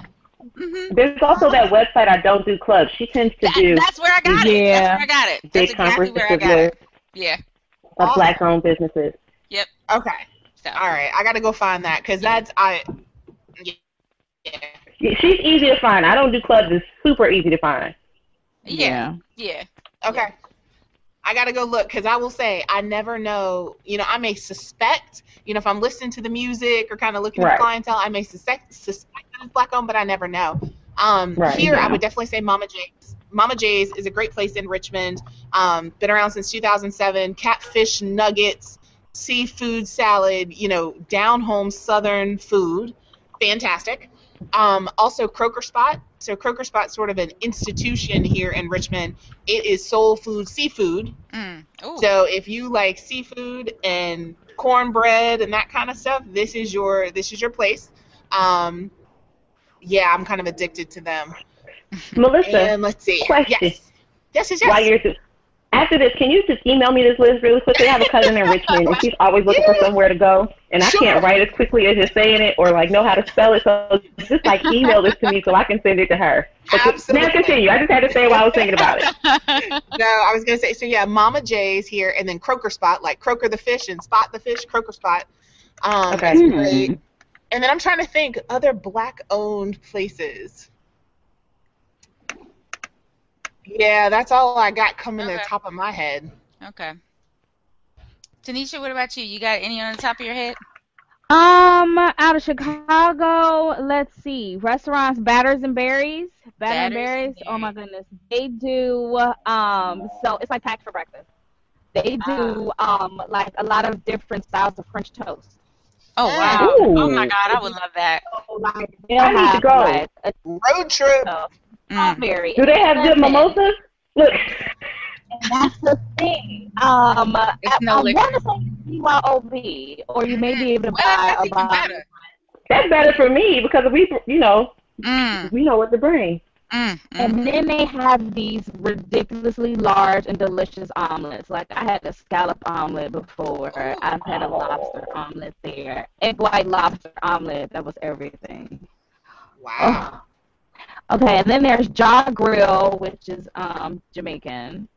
S4: hmm
S5: There's also that website I don't do clubs. She tends to
S4: That,
S5: do
S4: that's where I got it.
S3: Yeah.
S4: That's where I got it. That's exactly where I got
S5: with
S4: it. Yeah.
S5: Of black owned businesses. Yep.
S6: Okay.
S4: So
S6: All right. I got to go find that because that's I. Yeah. yeah.
S5: She's easy to find. I don't do clubs. It's super easy to find.
S4: Yeah. Yeah.
S6: Okay. I gotta go look because I will say I never know. You know, I may suspect. You know, if I'm listening to the music or kind of looking at the clientele, I may suspect suspect that it's black owned, but I never know. Um,
S5: Right,
S6: here, I would definitely say Mama J's. Mama J's is a great place in Richmond. Um, been around since 2007. Catfish nuggets, seafood salad. You know, down home Southern food, fantastic. Um, also Croaker Spot. So Croaker Spot's sort of an institution here in Richmond. It is soul food seafood.
S4: Mm.
S6: So if you like seafood and cornbread and that kind of stuff, this is your this is your place. Um, yeah, I'm kind of addicted to them.
S5: Melissa,
S6: And let's see.
S5: question.
S6: Yes. Yes, yes, yes.
S5: while you're after this, can you just email me this list really quickly? I have a cousin in Richmond, and she's always looking for somewhere to go, and I can't write as quickly as you're saying it or like know how to spell it. So just like email this to me so I can send it to her. But
S6: Absolutely.
S5: Now continue. I just had to say while I was thinking about it.
S6: No, I was gonna say so. Yeah, Mama J's here, and then Croaker Spot, like Croaker the fish and Spot the fish, Croaker Spot. Um,
S5: Okay.
S6: great. And then I'm trying to think other black-owned places. Yeah, that's all I got coming to the top of my head.
S4: okay. Tanisha, what about you? You got any on the top of your head?
S3: Um, out of Chicago, let's see. Restaurants Batters and Berries. Batter and
S4: Batters and
S3: Berries. Oh my goodness. They do um so it's like packed for breakfast. They do um like a lot of different styles of French toast.
S4: Oh wow.
S5: Ooh.
S4: Oh my god, I would love that.
S3: So like
S5: I need to go.
S3: like a
S6: Road trip.
S4: Mm.
S3: strawberry.
S5: Do they have good
S3: lemon.
S5: mimosas? Look,
S3: And that's the thing. Um,
S4: It's
S3: I,
S4: no
S3: I
S4: liquor.
S3: want to say BYOB, or you may be able to
S4: Well,
S3: buy
S4: that's
S3: a bottle.
S4: better.
S5: that's better for me because we, you know,
S4: Mm,
S5: we know what to bring.
S4: mm, mm.
S3: And then they have these ridiculously large and delicious omelets. Like I had a scallop omelet before. I've had a lobster omelet there. Egg white lobster omelet. That was everything.
S6: Wow.
S3: Oh. Okay, and then there's Ja' Grill, which is um Jamaican.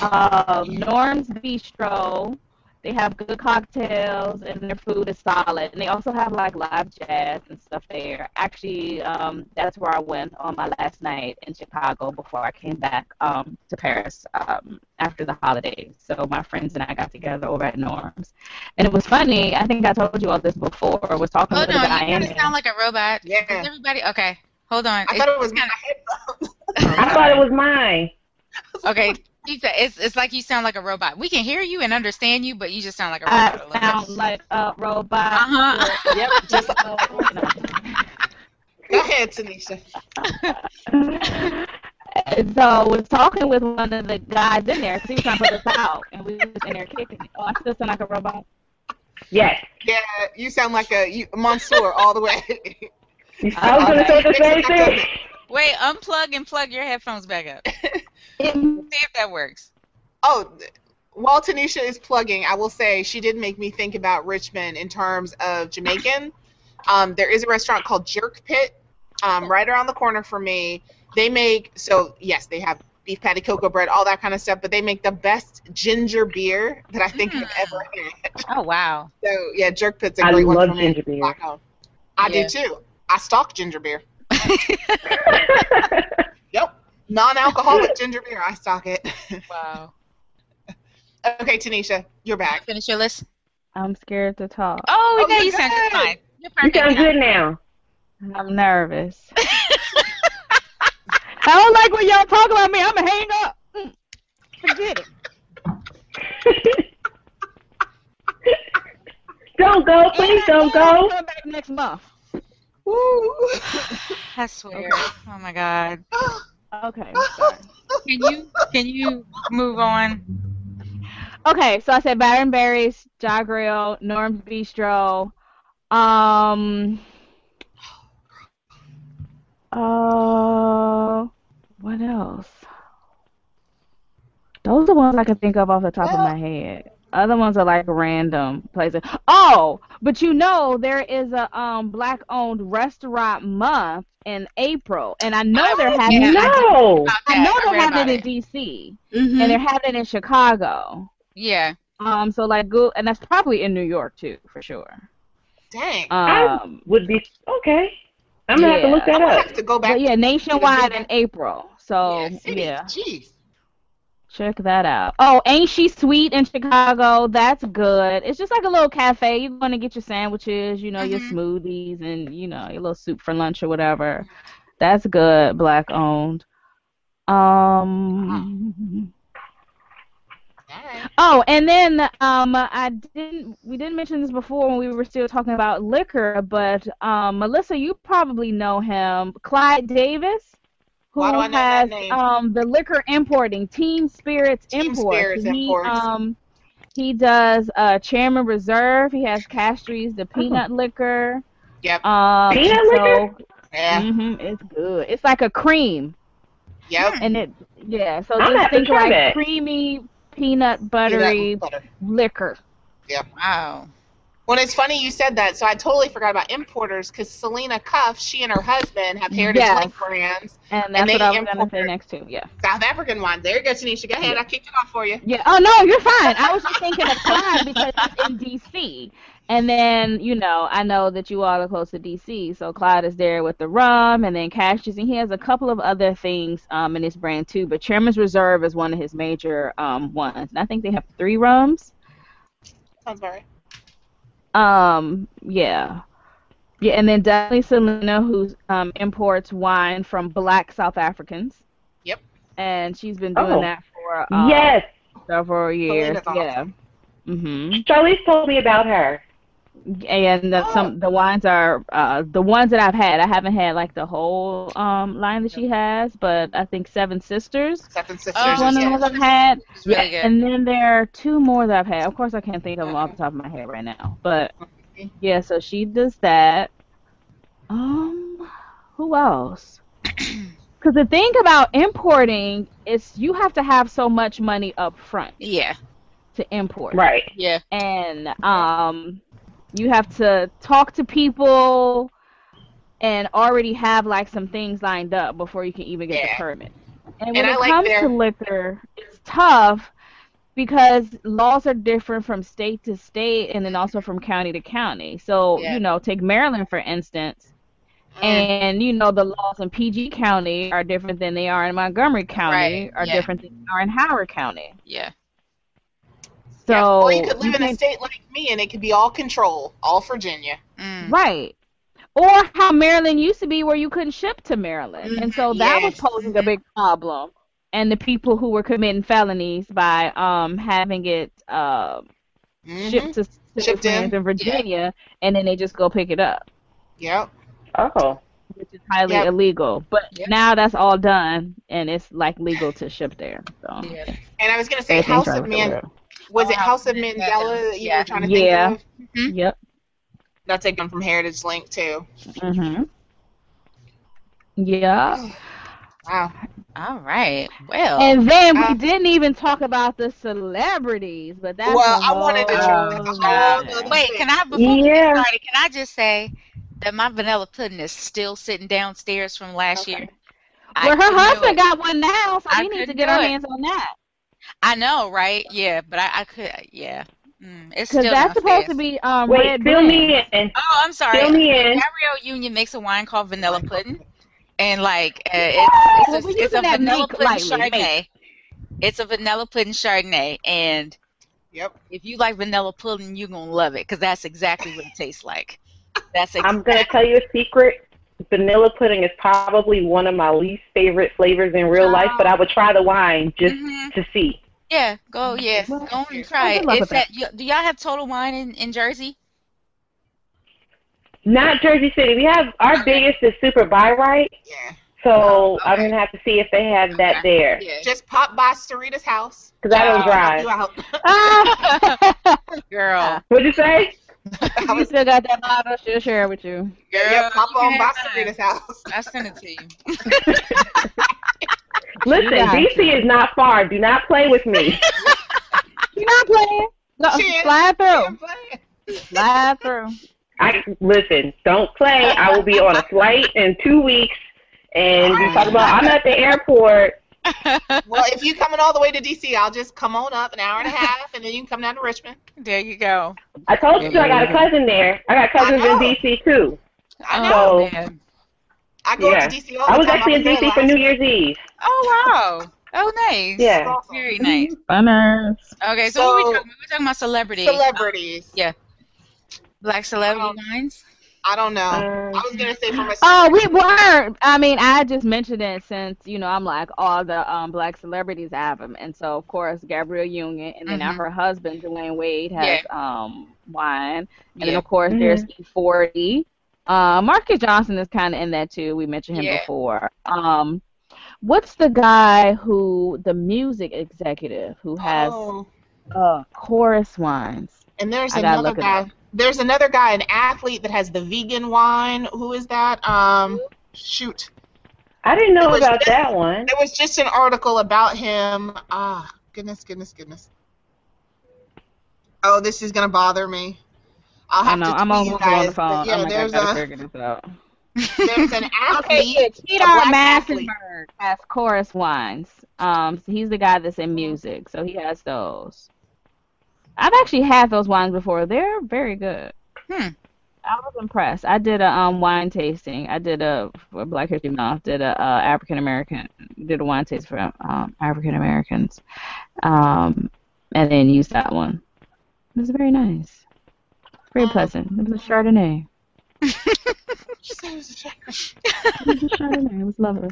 S3: Um, Norm's Bistro. They have good cocktails and their food is solid. And they also have like live jazz and stuff there. Actually, um, that's where I went on my last night in Chicago before I came back um, to Paris um, after the holidays. So my friends and I got together over at Norm's. And it was funny. I think I told you all this before. I was talking
S4: Oh
S3: with
S4: no, you
S3: guy
S4: kind
S3: in
S4: of sound like a robot.
S6: Yeah.
S4: Is everybody okay? Hold on.
S6: I thought it was my headphones.
S5: I thought it was mine.
S4: Okay. You It's it's like you sound like a robot. We can hear you and understand you, but you just sound like a
S3: I
S4: robot. a
S3: sound like a robot.
S4: Uh-huh.
S6: Yep. Just
S3: So, you know.
S6: go ahead, Tanisha.
S3: So I was talking with one of the guys in there because he was trying to put us out, and we was in there kicking it. Oh, I still sound like a robot.
S5: Yes.
S6: Yeah, you sound like a you, Monsieur all the way.
S5: I was going to say the same thing.
S4: Wait, unplug and plug your headphones back up. See if that works.
S6: Oh, while Tanisha is plugging, I will say she did make me think about Richmond in terms of Jamaican. Um, there is a restaurant called Jerk Pit, um, right around the corner from me. They make so yes, they have beef patty, cocoa bread, all that kind of stuff, but they make the best ginger beer that I think
S4: Mm.
S6: I've ever had.
S4: Oh wow.
S6: So yeah, Jerk Pit's a
S5: I
S6: great one I love
S5: ginger beer.
S6: I
S4: Yeah.
S6: do too. I stock ginger beer. Yep, non-alcoholic ginger beer. I stock it.
S4: Wow.
S6: okay, Tanisha, you're back.
S4: Finish your list.
S3: I'm scared to talk.
S4: Oh,
S6: Oh,
S4: yeah,
S6: you're
S4: you sound
S6: good.
S4: fine. You're
S5: you sound good now.
S3: I'm nervous. I don't like when y'all talk about me. I'm gonna hang up. Forget it.
S5: don't go, please don't
S3: I'll
S5: go.
S3: Come back next month.
S6: Woo.
S4: I swear. Oh my God.
S3: Okay. Sorry.
S4: Can you can you move on?
S3: Okay, so I said Batter and Berries, Ja' Grill, Norm's Bistro. Um. Uh. What else? Those are the ones I can think of off the top of my head. Other ones are like random places. Oh, but you know there is a um black owned restaurant month in April, and I know they're having.
S4: Yeah.
S5: No.
S4: About
S3: I know they're having it in DC,
S4: Mhm.
S3: and they're having it in Chicago.
S4: Yeah.
S3: Um, so like go, and that's probably in New York too, for sure.
S6: Dang.
S5: I
S3: Um,
S5: would be okay. I'm gonna have to look that
S6: I'm
S5: up.
S6: have to go back.
S3: But yeah, nationwide in April. So
S6: yeah, city.
S3: yeah,
S6: Jeez.
S3: Check that out. Oh, ain't she sweet in Chicago? That's good. It's just like a little cafe. You're going to get your sandwiches, you know, your
S4: Mhm.
S3: smoothies, and you know your little soup for lunch or whatever. That's good. Black owned. Um.
S6: Alright.
S3: Oh, and then um, I didn't. We didn't mention this before when we were still talking about liquor, but um, Melissa, you probably know him, Clyde Davis, who
S6: Why do I know that
S3: has
S6: name?
S3: um the liquor importing, Team Spirits
S6: Team
S3: Imports.
S6: Spirits
S3: he,
S6: Imports.
S3: Um, he does uh Chairman Reserve. He has Castries, the peanut liquor.
S6: Yep.
S3: Um,
S5: Peanut
S3: and
S5: liquor?
S3: So,
S6: Yeah.
S3: hmm it's good. It's like a cream,
S6: Yep.
S3: and it yeah. So
S5: I'm
S3: just think
S5: try
S3: like
S5: that.
S3: creamy peanut buttery
S6: Peanut butter.
S3: liquor.
S4: Wow.
S6: Well, it's funny you said that. So I totally forgot about importers because Selena Cuffe, she and her husband have Heritage
S3: Yes.
S6: Link brands,
S3: And that's
S6: they
S3: what I was gonna
S6: import-
S3: say next to. Yeah.
S6: South African wines. There you go, Tanisha. Go ahead. I kicked it off for you.
S3: Yeah. Oh no, you're fine. I was just thinking of Clyde because he's in DC. And then, you know, I know that you all are close to DC, so Clyde is there with the rum and then Cashes, and he has a couple of other things um, in his brand too. But Chairman's Reserve is one of his major um, ones. And I think they have three rums.
S6: Sounds about right.
S3: Um, yeah. Yeah, and then definitely Selena, who um, imports wine from black South Africans.
S6: Yep.
S3: And she's been doing
S5: Oh.
S3: that for um,
S5: yes,
S3: several years.
S6: Selena's
S3: Yeah.
S6: awesome.
S3: Mhm.
S5: Charlize told me about her.
S3: And the, some the wines are uh, the ones that I've had. I haven't had like the whole um, line that she has, but I think Seven Sisters
S6: Seven Sisters.
S4: Oh,
S3: is one of the ones I've had.
S4: It's really good.
S3: And then there are two more that I've had. Of course, I can't think of them off the top of my head right now. But yeah, so she does that. Um, who else? Because the thing about importing is you have to have so much money up front
S4: Yeah.
S3: to import
S5: Right.
S4: Yeah.
S3: and um you have to talk to people and already have like some things lined up before you can even get the permit. And when
S6: And
S3: it
S6: like
S3: comes
S6: their-
S3: to liquor, it's tough because laws are different from state to state and then also from county to county. So,
S4: Yeah.
S3: you know, take Maryland for instance.
S6: Mm.
S3: And you know the laws in PG County are different than they are in Montgomery County,
S4: Right,
S3: are
S4: yeah.
S3: different than they are in Howard County.
S4: Yeah.
S3: So
S6: yeah. Or you could live in a state like me and it could be all control, all Virginia.
S4: Mm.
S3: Right. Or how Maryland used to be where you couldn't ship to Maryland. And so that was posing a big problem. And the people who were committing felonies by um having it uh,
S6: Mhm.
S3: shipped to civil
S6: Shipped in.
S3: in Virginia and then they just go pick it up,
S6: Yep.
S5: Oh.
S3: which is highly
S6: Yep.
S3: illegal. But
S4: Yep.
S3: now that's all done and it's like legal to ship there. So
S4: Yeah.
S6: And I was gonna say
S3: Everything's
S6: House of
S3: with
S6: Man.
S3: World.
S6: Was
S4: Oh,
S6: it House of
S4: House of
S6: Mandela that you
S4: Yeah.
S6: were trying to
S3: Yeah.
S6: think of?
S3: Yep.
S6: That's a taken from Heritage Link too.
S3: Mhm. Yeah.
S6: Wow.
S4: All right. Well.
S3: And then we
S6: Uh,
S3: didn't even talk about the celebrities, but that's
S6: Well,
S3: a
S6: I wanted to
S3: whole
S6: try- that's a whole
S3: nother-
S6: other-
S4: Wait, can I before we
S5: Yeah.
S4: get started, can I just say that my vanilla pudding is still sitting downstairs from last
S6: Okay.
S4: year? I
S3: Well, her husband got one now, so
S4: I
S3: we need to get our
S4: it.
S3: hands on that
S4: I know, right? Yeah, but I, I could. Yeah. Mm, it's
S3: because
S4: still
S3: that's supposed to be um
S5: Wait,
S3: red
S5: fill me in.
S4: Oh, I'm sorry.
S5: Fill me in.
S4: Gabrielle Union makes a wine called vanilla pudding, and like uh, it's it's
S3: we're
S4: a, it's a vanilla pudding
S3: lightly,
S4: Chardonnay.
S3: make.
S4: It's a vanilla pudding Chardonnay, and
S6: Yep.
S4: if you like vanilla pudding, you're gonna love it because that's exactly what it tastes like. That's exactly.
S5: I'm gonna tell you a secret. Vanilla pudding is probably one of my least favorite flavors in real life, but I would try the wine just
S4: Mhm.
S5: to see.
S4: Yeah, go. Yeah,
S3: Well,
S4: go and try it. It's
S3: with that.
S4: do y'all have Total Wine in, in Jersey?
S5: Not Jersey City. We have our
S4: Okay.
S5: biggest is Super Buy Right,
S6: Yeah.
S5: so
S4: Oh,
S5: I'm gonna have to see if they have that there.
S4: Yeah.
S6: Just pop by Sarita's house.
S5: Cause I don't
S4: Oh,
S5: drive.
S6: You out.
S4: Girl.
S5: What'd you say?
S6: I
S3: you
S6: was,
S3: still got that bottle? She'll share it with you.
S6: yeah, yeah, pop
S4: you
S6: on
S4: can
S6: by
S4: have
S6: house.
S4: I sent it to you.
S5: Listen,
S3: got
S5: DC is not far. Do not play with me.
S3: You're not playing. No,
S6: She
S3: slide through.
S6: playing.
S3: Slide through.
S5: I listen. Don't play. I will be on a flight in two weeks, and you talk about I'm at the airport.
S6: Well, if you're coming all the way to DC, I'll just come on up an hour and a half, and then you can come down to Richmond.
S4: there you go.
S5: I told you I got a cousin there. I got cousins
S6: I
S5: in. DC too.
S6: I
S4: Oh,
S6: know.
S5: So-
S4: man.
S6: I go
S5: Yeah.
S6: to DC all the
S5: I was
S6: time.
S5: actually in DC for New. Year's Eve.
S4: Oh wow. Oh nice.
S5: Yeah.
S4: Very nice.
S3: Funners.
S4: Okay, so, what we
S6: So-
S4: talking, we were talking about celebrity.
S6: Celebrities. Yeah.
S4: Black celebrity
S6: Um,
S4: wines.
S6: I don't know.
S5: Um,
S6: I was gonna say for a.
S3: Oh, we were. I mean, I just mentioned it since you know I'm like all the um black celebrities have them, and so of course Gabrielle Union, and then now
S4: Mhm.
S3: her husband Dwyane Wade has um wine, and then of course
S5: Mhm.
S3: there's E40. Uh, Marcus Johnson is kind of in that too. We mentioned him
S4: Yeah.
S3: before. Um, what's the guy who the music executive who has
S6: Oh,
S3: uh chorus wines?
S6: and there's
S3: I
S6: another
S3: look it
S6: guy.
S3: Up.
S6: There's another guy, an athlete that has the vegan wine. Who is that? Um, shoot.
S5: I didn't know about
S6: just-
S5: that one.
S6: There was just an article about him. Ah, goodness, goodness, goodness. Oh, this is gonna bother me. I'll
S3: I
S6: have
S3: know
S6: to
S3: I'm
S6: tweet
S3: on,
S6: you
S3: on
S6: guys.
S3: the phone.
S6: yeah,
S3: oh my god,
S6: there's
S3: I gotta
S6: a
S3: figure this out.
S6: there's an athlete,
S3: Okay,
S6: a
S3: Peter
S6: black athlete.
S3: Massenberg has chorus wines. Um, so he's the guy that's in music, so he has those. I've actually had those wines before. They're very good.
S4: Hmm.
S3: I was impressed. I did a um wine tasting. I did a for Black History Month. Did a uh, African American did a wine taste for um African Americans, um, and then used that one. It was very nice. Very
S6: Um,
S3: pleasant. It was a Chardonnay.
S6: It was a.
S3: It was a Chardonnay. It was lovely.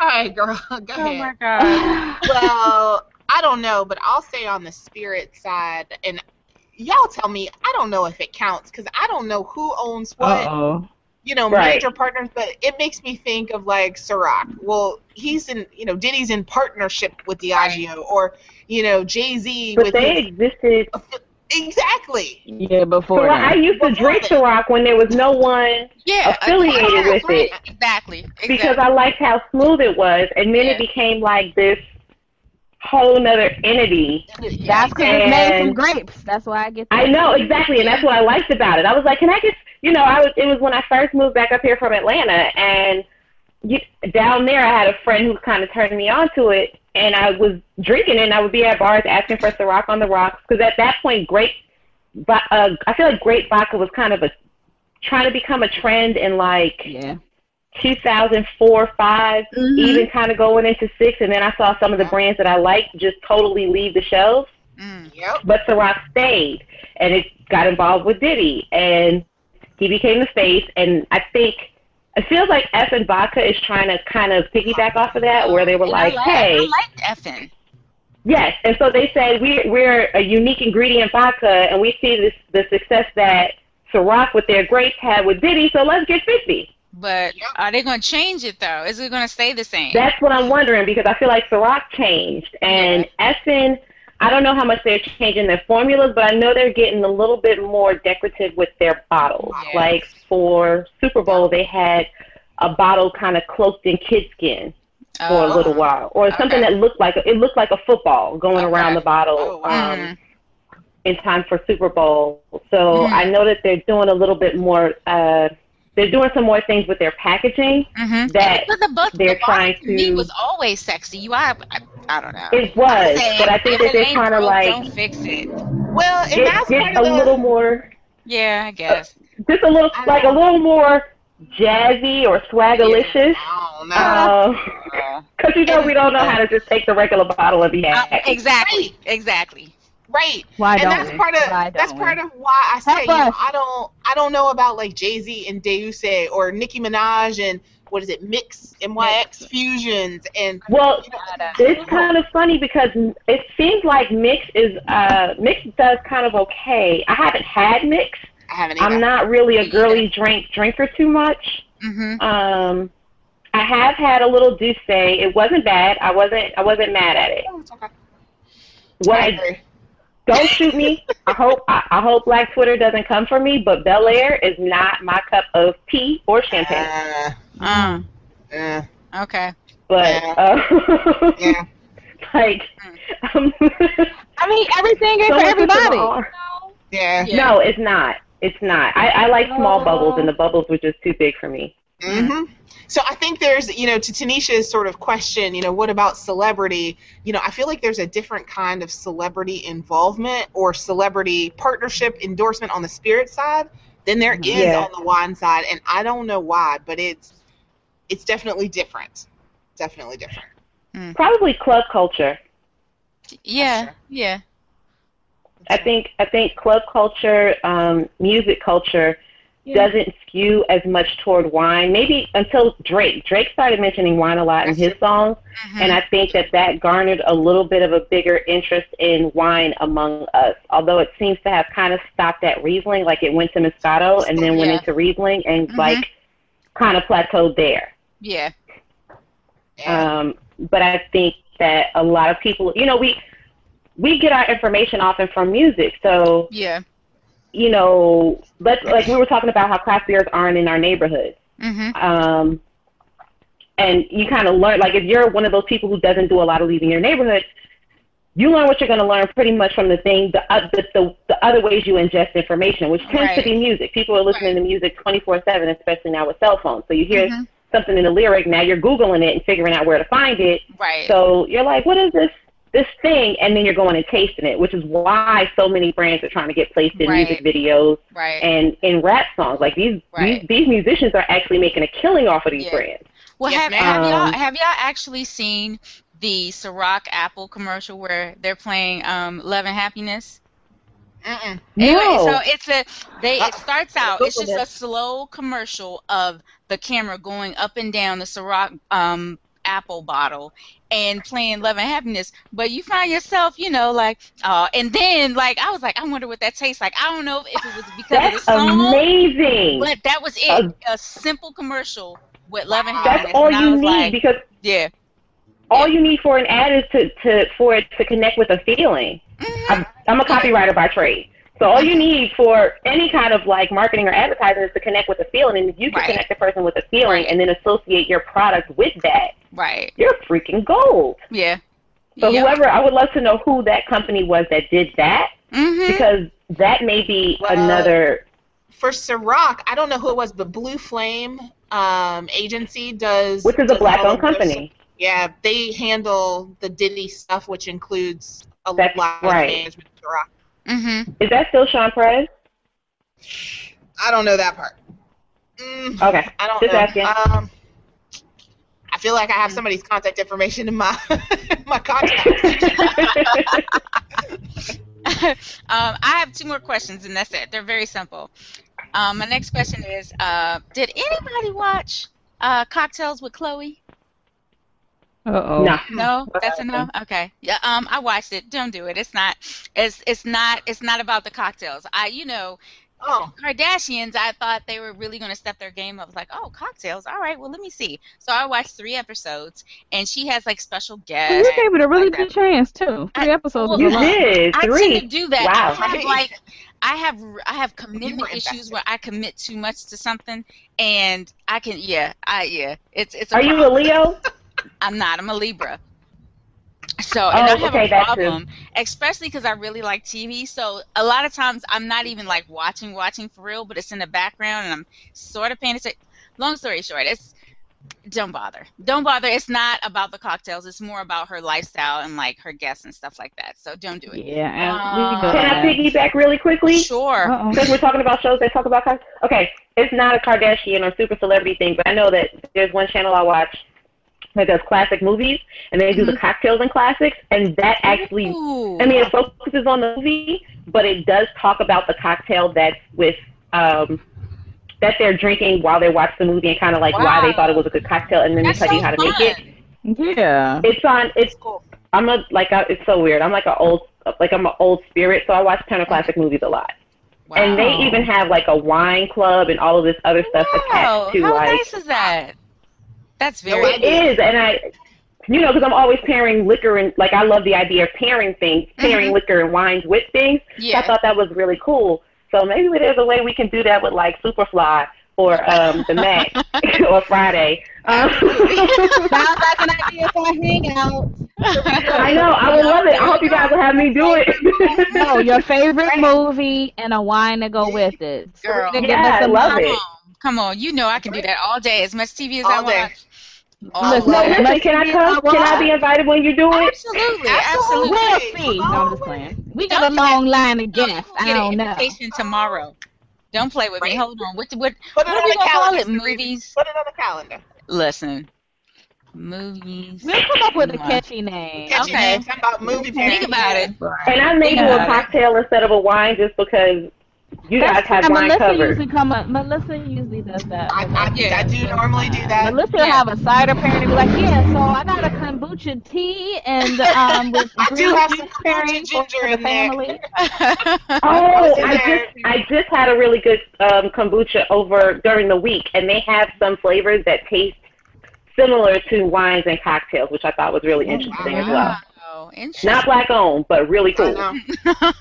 S6: All right, girl, go
S4: Oh
S6: ahead.
S4: my god.
S6: well, I don't know, but I'll say on the spirit side, and y'all tell me, I don't know if it counts because I don't know who owns what,
S3: oh.
S6: you know,
S5: Right.
S6: major partners, but it makes me think of like Ciroc. Well, he's in, you know, Diddy's in partnership with Diageo, or, you know, Jay Z
S5: But
S6: with
S5: they
S6: his.
S5: existed.
S6: Exactly.
S3: Yeah,
S5: So
S3: before
S5: I
S3: that.
S5: used to drink Ciroc when there was no one
S4: Yeah.
S5: affiliated with it.
S4: Exactly. Exactly.
S5: because I liked how smooth it was, and then
S4: Yeah.
S5: it became like this whole nother entity.
S3: That's because it's made from grapes. That's why I get that.
S5: I know exactly, and that's what I liked about it. I was like, can I just, you know, I was. It was when I first moved back up here from Atlanta, and you, down there I had a friend who kind of turned me on to it, and I was drinking it, and I would be at bars asking for Ciroc on the rocks because at that point, grape, but uh, I feel like grape vodka was kind of a trying to become a trend in like
S3: Yeah.
S5: 2004, 5,
S6: Mhm.
S5: even kind of going into six, and then I saw some of the brands that I liked just totally leave the shelves.
S4: Mm.
S6: Yep.
S5: But Ciroc stayed, and it got involved with Diddy, and he became the face. And I think it feels like Effen and Vodka is trying to kind of piggyback off of that, where they were
S4: And
S5: like,
S4: I like,
S5: "Hey,
S4: I liked Effen."
S5: Yes, and so they said we're we're a unique ingredient vodka, and we see this the success that Ciroc with their grapes had with Diddy, so let's get fifty.
S4: But
S6: Yep.
S4: are they going to change it though? Is it going to stay the same?
S5: That's what I'm wondering because I feel like Ciroc changed, and Effen. I don't know how much they're changing their formulas, but I know they're getting a little bit more decorative with their bottles.
S4: Yes.
S5: Like for Super Bowl, they had a bottle kind of cloaked in kid skin for a
S4: Oh.
S5: little while, or something that looked like it looked like a football going
S4: Okay.
S5: around the bottle.
S6: Oh, wow.
S5: um, in time for Super Bowl. So
S4: Mhm.
S5: I know that they're doing a little bit more. Uh, they're doing some more things with their packaging.
S4: Mhm.
S5: That
S4: But the, but
S5: they're
S4: the
S5: trying
S4: to. me
S5: to-
S4: was always sexy. You, I, I, I don't know.
S5: It was,
S4: Saying,
S5: but I think that
S4: it
S5: they're
S4: ain't
S5: trying to like
S4: don't fix it.
S6: Well, and
S5: get,
S6: that's
S5: get
S6: part
S5: a
S6: of the.
S5: little more,
S4: Yeah, I guess.
S5: just a little
S6: I
S5: like a little more jazzy or swagalicious.
S6: I don't.
S4: Uh,
S5: Because you know we don't know how to just take the regular bottle and be
S4: uh,
S5: happy.
S4: exactly. Exactly.
S6: Right.
S3: Why
S6: and
S3: don't
S6: that's
S3: we?
S6: part of
S3: Why
S6: that's
S3: don't
S6: part
S3: we?
S6: of why I say you know. I don't I don't know about like Jay Z and D'Ussé or Nicki Minaj and what is it Mix MYX fusions and
S5: Well,
S6: you know,
S5: it's kind of funny because it seems like Mix is uh Mix does kind of okay. I haven't had Mix.
S6: I haven't either.
S5: I'm not really a girly drink drinker too much.
S4: Mm-hmm.
S5: Um, I have had a little D'Ussé. It wasn't bad. I wasn't. I wasn't mad at it.
S6: Oh, it's okay.
S5: What
S6: I
S5: I,
S6: agree.
S5: Don't shoot me. I hope. I, I hope Black Twitter doesn't come for me. But Belaire is not my cup of tea or champagne.
S6: Uh,
S4: Uh,
S6: uh,
S4: okay.
S5: But
S6: yeah.
S5: uh,
S6: yeah.
S5: like, um,
S3: I mean, everything is for
S5: someone put some
S3: everybody.
S5: on-
S6: Yeah.
S4: Yeah.
S5: No, it's not. It's not. I, I like small bubbles, and the bubbles were just too big for me.
S6: Hmm So I think there's, you know, to Tanisha's sort of question, you know, what about celebrity? You know, I feel like there's a different kind of celebrity involvement or celebrity partnership endorsement on the spirit side than there is
S5: Yeah.
S6: on the wine side, and I don't know why, but it's it's definitely different. Definitely different.
S5: Probably club culture.
S4: Yeah,
S6: true.
S4: yeah.
S5: I think I think club culture, um, music culture doesn't skew as much toward wine. Maybe until Drake. Drake started mentioning wine a lot in his songs,
S4: Mhm.
S5: and I think that that garnered a little bit of a bigger interest in wine among us. Although it seems to have kind of stopped at Riesling, like it went to Moscato and then went into Riesling, and
S4: Mhm.
S5: like kind of plateaued there.
S4: yeah.
S6: Yeah.
S5: Um, but I think that a lot of people, you know, we we get our information often from music, so
S4: Yeah.
S5: You know, let's like we were talking about how craft beers aren't in our neighborhoods.
S4: Mhm.
S5: Um, and you kind of learn, like if you're one of those people who doesn't do a lot of leaving your neighborhood, you learn what you're going to learn pretty much from the thing, the, uh, the, the, the other ways you ingest information, which tends to be music. People are listening to music 24/7, especially now with cell phones. So you hear
S4: Mhm.
S5: something in the lyric, now you're googling it and figuring out where to find it.
S4: Right.
S5: So you're like, what is this this thing? And then you're going and tasting it, which is why so many brands are trying to get placed in
S4: Right.
S5: music videos
S4: right.
S5: and in rap songs. Like these
S4: Right.
S5: these, these musicians are actually making a killing off of these
S4: Yeah.
S5: brands.
S4: Well,
S6: Yes,
S4: have,
S6: ma'am.
S4: have y'all
S5: Um,
S4: have y'all actually seen the Ciroc Apple commercial where they're playing um, "Love and Happiness"?
S6: Mm-mm.
S4: Anyway,
S5: No.
S4: so it's a they. It starts out. It's just a slow commercial of the camera going up and down the Ciroc um, apple bottle and playing "Love and Happiness." But you find yourself, you know, like, oh, and then like I was like, I wonder what that tastes like. I don't know if it was because of
S5: That's
S4: the song,
S5: amazing.
S4: but that was it.
S5: Uh,
S4: a simple commercial with "Love and happiness That's
S5: all
S4: and
S5: you need
S4: like,
S5: because
S4: yeah.
S5: all you need for an ad is to, to for it to connect with a feeling.
S4: Mhm.
S5: I'm, I'm a copywriter by trade. So all you need for any kind of like marketing or advertising is to connect with a feeling, and if you can
S4: Right.
S5: connect the person with a feeling and then associate your product with that,
S4: Right.
S5: you're freaking gold.
S4: Yeah.
S5: So
S4: Yep.
S5: whoever, I would love to know who that company was that did that
S4: Mhm.
S5: because that may be
S6: Well,
S5: another.
S6: For Ciroc, I don't know who it was, but Blue Flame um, agency does.
S5: Which is a
S6: does all
S5: black-owned
S6: of their-
S5: company.
S6: Yeah, they handle the Diddy stuff, which includes a
S5: That's
S6: lot
S5: right.
S6: of management of Ciroc.
S4: Mhm.
S5: Is that still Sean Perez?
S6: I don't know that part. Mm,
S5: Okay,
S6: I don't
S5: just
S6: know.
S5: asking.
S6: Um, I feel like I have somebody's contact information in my my contacts.
S4: um, I have two more questions, and that's it. They're very simple. Um, my next question is: uh, Did anybody watch uh, Kocktails with Khloé?
S3: Uh oh.
S5: no.
S4: No, that's enough. Okay. Yeah. Um, I watched it. Don't do it. It's not. It's it's not. It's not about the cocktails. I, you know,
S6: oh,
S4: Kardashians. I thought they were really going to step their game up. I was like, oh, cocktails. All right. Well, let me see. So I watched three episodes, and she has like special guests.
S3: You gave it a really
S4: like
S3: good
S4: that.
S3: chance too. Three
S4: I-
S3: episodes
S4: well,
S5: You
S3: a lot.
S5: did
S4: I tend
S5: three.
S4: to do that.
S5: Wow.
S4: I have like I have I have commitment issues where I commit too much to something, and I can yeah I yeah it's it's. A
S5: Are you a. Leo?
S4: I'm not. I'm a Libra. So and
S5: Oh,
S4: I have
S5: okay,
S4: a problem, especially because I really like TV. So a lot of times I'm not even like watching watching for real, but it's in the background and I'm sort of paying attention. Long story short, it's don't bother. Don't bother. It's not about the cocktails. It's more about her lifestyle and like her guests and stuff like that. So don't do it.
S3: Yeah, and we go um,
S5: Can I piggyback really quickly?
S4: Sure.
S3: Uh-oh.
S5: We're talking about shows that talk about cocktails. Okay, it's not a Kardashian or super celebrity thing, but I know that there's one channel I watch that does classic movies, and they do the mm-hmm. cocktails and classics, and that actually,
S4: Ooh.
S5: I mean, it focuses on the movie, but it does talk about the cocktail that's with, um, that they're drinking while they watch the movie and kind of like why they thought it was a good cocktail, and then
S4: That's
S5: they tell you
S4: so
S5: how to make it.
S3: Yeah.
S5: It's on. It's
S6: cool.
S5: I'm a like a, it's so weird. I'm like a old like I'm an old spirit, so I watch Turner mm-hmm. Classic movies a lot.
S4: Wow.
S5: And they even have like a wine club and all of this other stuff
S4: Wow,
S5: attached to
S4: how
S5: like
S4: nice is that? That's very
S6: I
S5: it is, and I, you know, because I'm always pairing liquor and like I love the idea of pairing things, pairing
S4: Mhm.
S5: liquor and wines with things. So
S4: yeah.
S5: I thought that was really cool. So maybe there's a way we can do that with like Superfly or um, the Mac or Friday. Um,
S3: Sounds like an idea for a hangout.
S5: I know. I would love it. I hope you guys will have me do it.
S3: No, your favorite movie and a wine to go with it.
S4: Girl.
S3: we
S5: Yeah, I love
S4: Come
S5: it.
S4: on, come on. You know I can do that all day, as much TV as I
S6: All day.
S4: want. All Oh,
S3: listen,
S5: No, listen,
S3: Let's
S5: can I
S3: be
S5: come? Can I be invited when you do it?
S4: Absolutely,
S6: Absolutely.
S4: absolutely.
S3: We'll see. No, I'm just playing. We got a
S4: Don't
S3: long line of
S4: No,
S3: guests.
S4: you
S3: I don't
S4: an
S3: know.
S4: invitation tomorrow. Don't play with me. Hold on. What what
S6: Put
S4: what are
S6: on
S4: we
S6: the
S4: gonna call it? Movies?
S6: Put it on the calendar.
S4: Listen, movies.
S3: We'll come up with a catchy name.
S6: Catchy
S4: Okay.
S6: name, about movie
S4: Think about it.
S5: And I made you a cocktail instead of a wine just because you guys
S3: That's-
S5: had
S3: and Melissa
S5: covered.
S3: usually come up. Melissa usually does that.
S6: I, I,
S4: Yeah.
S6: I do normally do that.
S3: Melissa will
S4: Yeah.
S3: have a cider pairing and be like, yeah, so I got a kombucha tea and um with
S6: I do
S3: green
S6: have
S3: juice
S6: some kombucha
S3: pairing for
S6: ginger
S3: the
S6: in there.
S3: family.
S5: Oh,
S6: in
S5: I
S6: there.
S5: just I just had a really good um, kombucha over during the week, and they have some flavors that taste similar to wines and cocktails, which I thought was really interesting as well.
S4: Wow, interesting.
S5: Not black owned, but really
S6: I
S5: cool.
S6: know.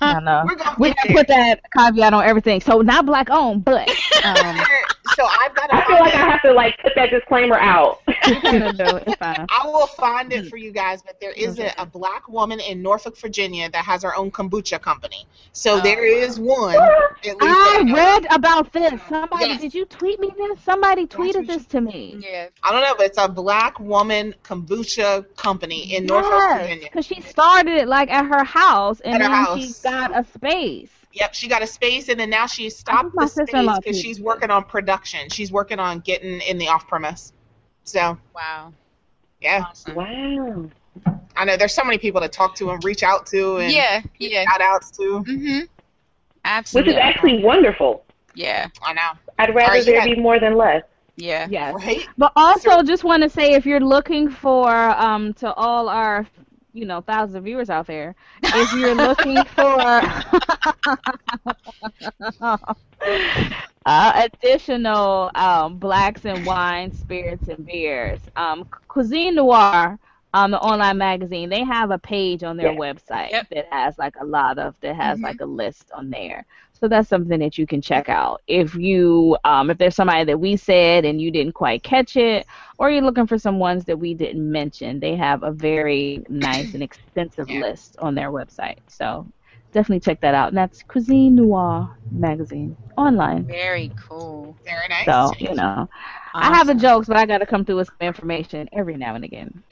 S3: I know.
S6: We're gonna
S3: We
S6: get
S3: gotta put that caveat on everything. So not black owned, but um,
S6: So I've got to
S5: I feel like I have to like put that disclaimer out.
S3: it's gonna do. It's fine.
S6: I will find it for you guys, but there is a, a black woman in Norfolk, Virginia that has her own kombucha company. So
S4: Oh,
S6: there is one. At least
S3: I
S6: that know.
S3: read about this. Somebody,
S6: Yes.
S3: did you tweet me this? Somebody tweeted this to me.
S4: Yeah.
S6: I don't know, but it's a black woman kombucha company in Norfolk, Virginia.
S3: because she started it like at her house, and
S6: At her
S3: then she got a space.
S6: Yep, she got a space, and then now she's stopped the space because she's working on production. She's working on getting in the off premise. So
S4: Wow.
S6: yeah,
S4: Awesome.
S5: wow.
S6: I know there's so many people to talk to and reach out to and
S4: Yeah. Yeah.
S6: shout outs to.
S4: Mhm. Absolutely, which
S5: is actually wonderful.
S4: Yeah.
S6: I know,
S5: I'd rather
S6: Are
S5: there
S6: at-
S5: be more than less.
S4: Yeah.
S3: Yes.
S6: right?
S3: But also, just want to say, if you're looking for, um, to all our, you know, thousands of viewers out there, if you're looking for uh, additional um, blacks and wines, spirits, and beers, um, Cuisine Noir, um, the online magazine, they have a page on their
S5: Yeah.
S3: website
S4: Yep.
S3: that has like a lot of that has
S4: Mhm.
S3: like a list on there. So that's something that you can check out. If you um, if there's somebody that we said and you didn't quite catch it, or you're looking for some ones that we didn't mention, they have a very nice and extensive
S4: Yeah.
S3: list on their website. So definitely check that out. And that's Cuisine Noir magazine online.
S4: Very cool.
S6: Very nice.
S3: So you know, I have the jokes, but I got to come through with some information every now and again.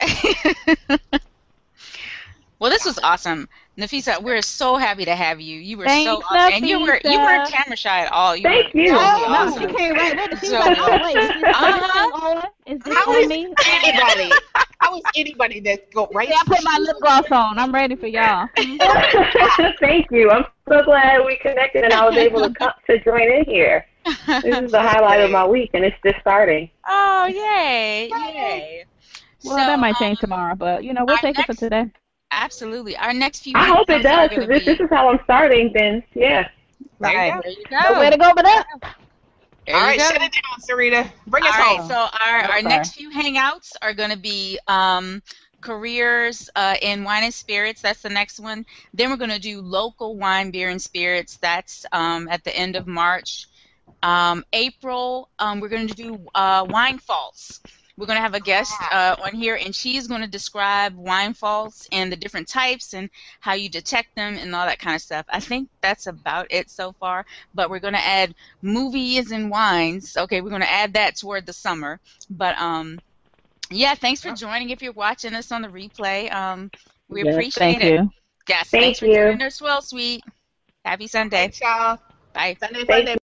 S4: well, this was awesome, Nafeesa. We're so happy to have you. You were so
S3: Thanks,
S4: awesome, and you were you weren't camera shy at all. You
S5: Thank
S4: were
S5: you.
S4: totally
S5: Oh,
S3: no,
S4: awesome.
S3: she can't wait. Wait, she's
S4: So-
S3: like, oh, wait, is this
S4: Uh-huh.
S3: on? Is this
S6: How
S3: on me?
S6: anybody? How is anybody that go right?
S3: Yeah, I put my lip gloss on. I'm ready for y'all.
S5: Thank you. I'm so glad we connected and I was able to come to join in here. This is the highlight of my week, and it's just starting.
S4: Oh, yay! Yay!
S3: Well,
S4: So,
S3: that might change
S4: um,
S3: tomorrow, but you know, we'll
S4: our
S3: take it for today.
S4: Absolutely. Our next few.
S5: I hope it does, because
S4: gonna
S5: if this is how I'm starting, then yeah.
S6: There you go.
S4: There you
S3: No
S4: go.
S3: way to go but up.
S4: There
S6: All
S4: you
S6: right,
S4: go.
S6: shut it down, Sarita. Bring
S4: All
S6: us
S4: right,
S6: home.
S4: so our, our
S3: sorry.
S4: next few hangouts are going to be um, careers uh, in wine and spirits. That's the next one. Then we're going to do local wine, beer, and spirits. That's um, at the end of March. Um, April, um, we're going to do uh, wine faults. We're going to have a guest uh, on here, and she's going to describe wine faults and the different types and how you detect them and all that kind of stuff. I think that's about it so far. But we're going to add movies and wines. Okay, we're going to add that toward the summer. But um, yeah, thanks for joining. If you're watching us on the replay, um, we
S5: Yes,
S4: appreciate
S3: Thank
S4: it.
S3: you.
S4: Yes,
S5: Thank
S4: thanks for
S5: you.
S4: joining us, Swirl Suite. Happy Sunday.
S6: Thanks, y'all.
S4: Bye.
S6: Sunday,
S5: Thank
S6: Sunday.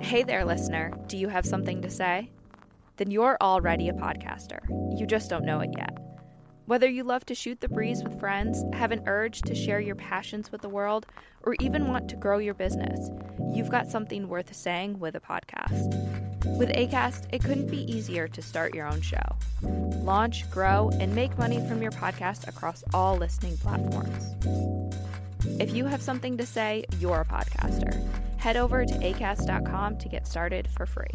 S2: Hey there, listener. Do you have something to say? Then you're already a podcaster. You just don't know it yet. Whether you love to shoot the breeze with friends, have an urge to share your passions with the world, or even want to grow your business, you've got something worth saying with a podcast. With ACAST, it couldn't be easier to start your own show. Launch, grow, and make money from your podcast across all listening platforms. If you have something to say, you're a podcaster. Head over to acast.com to get started for free.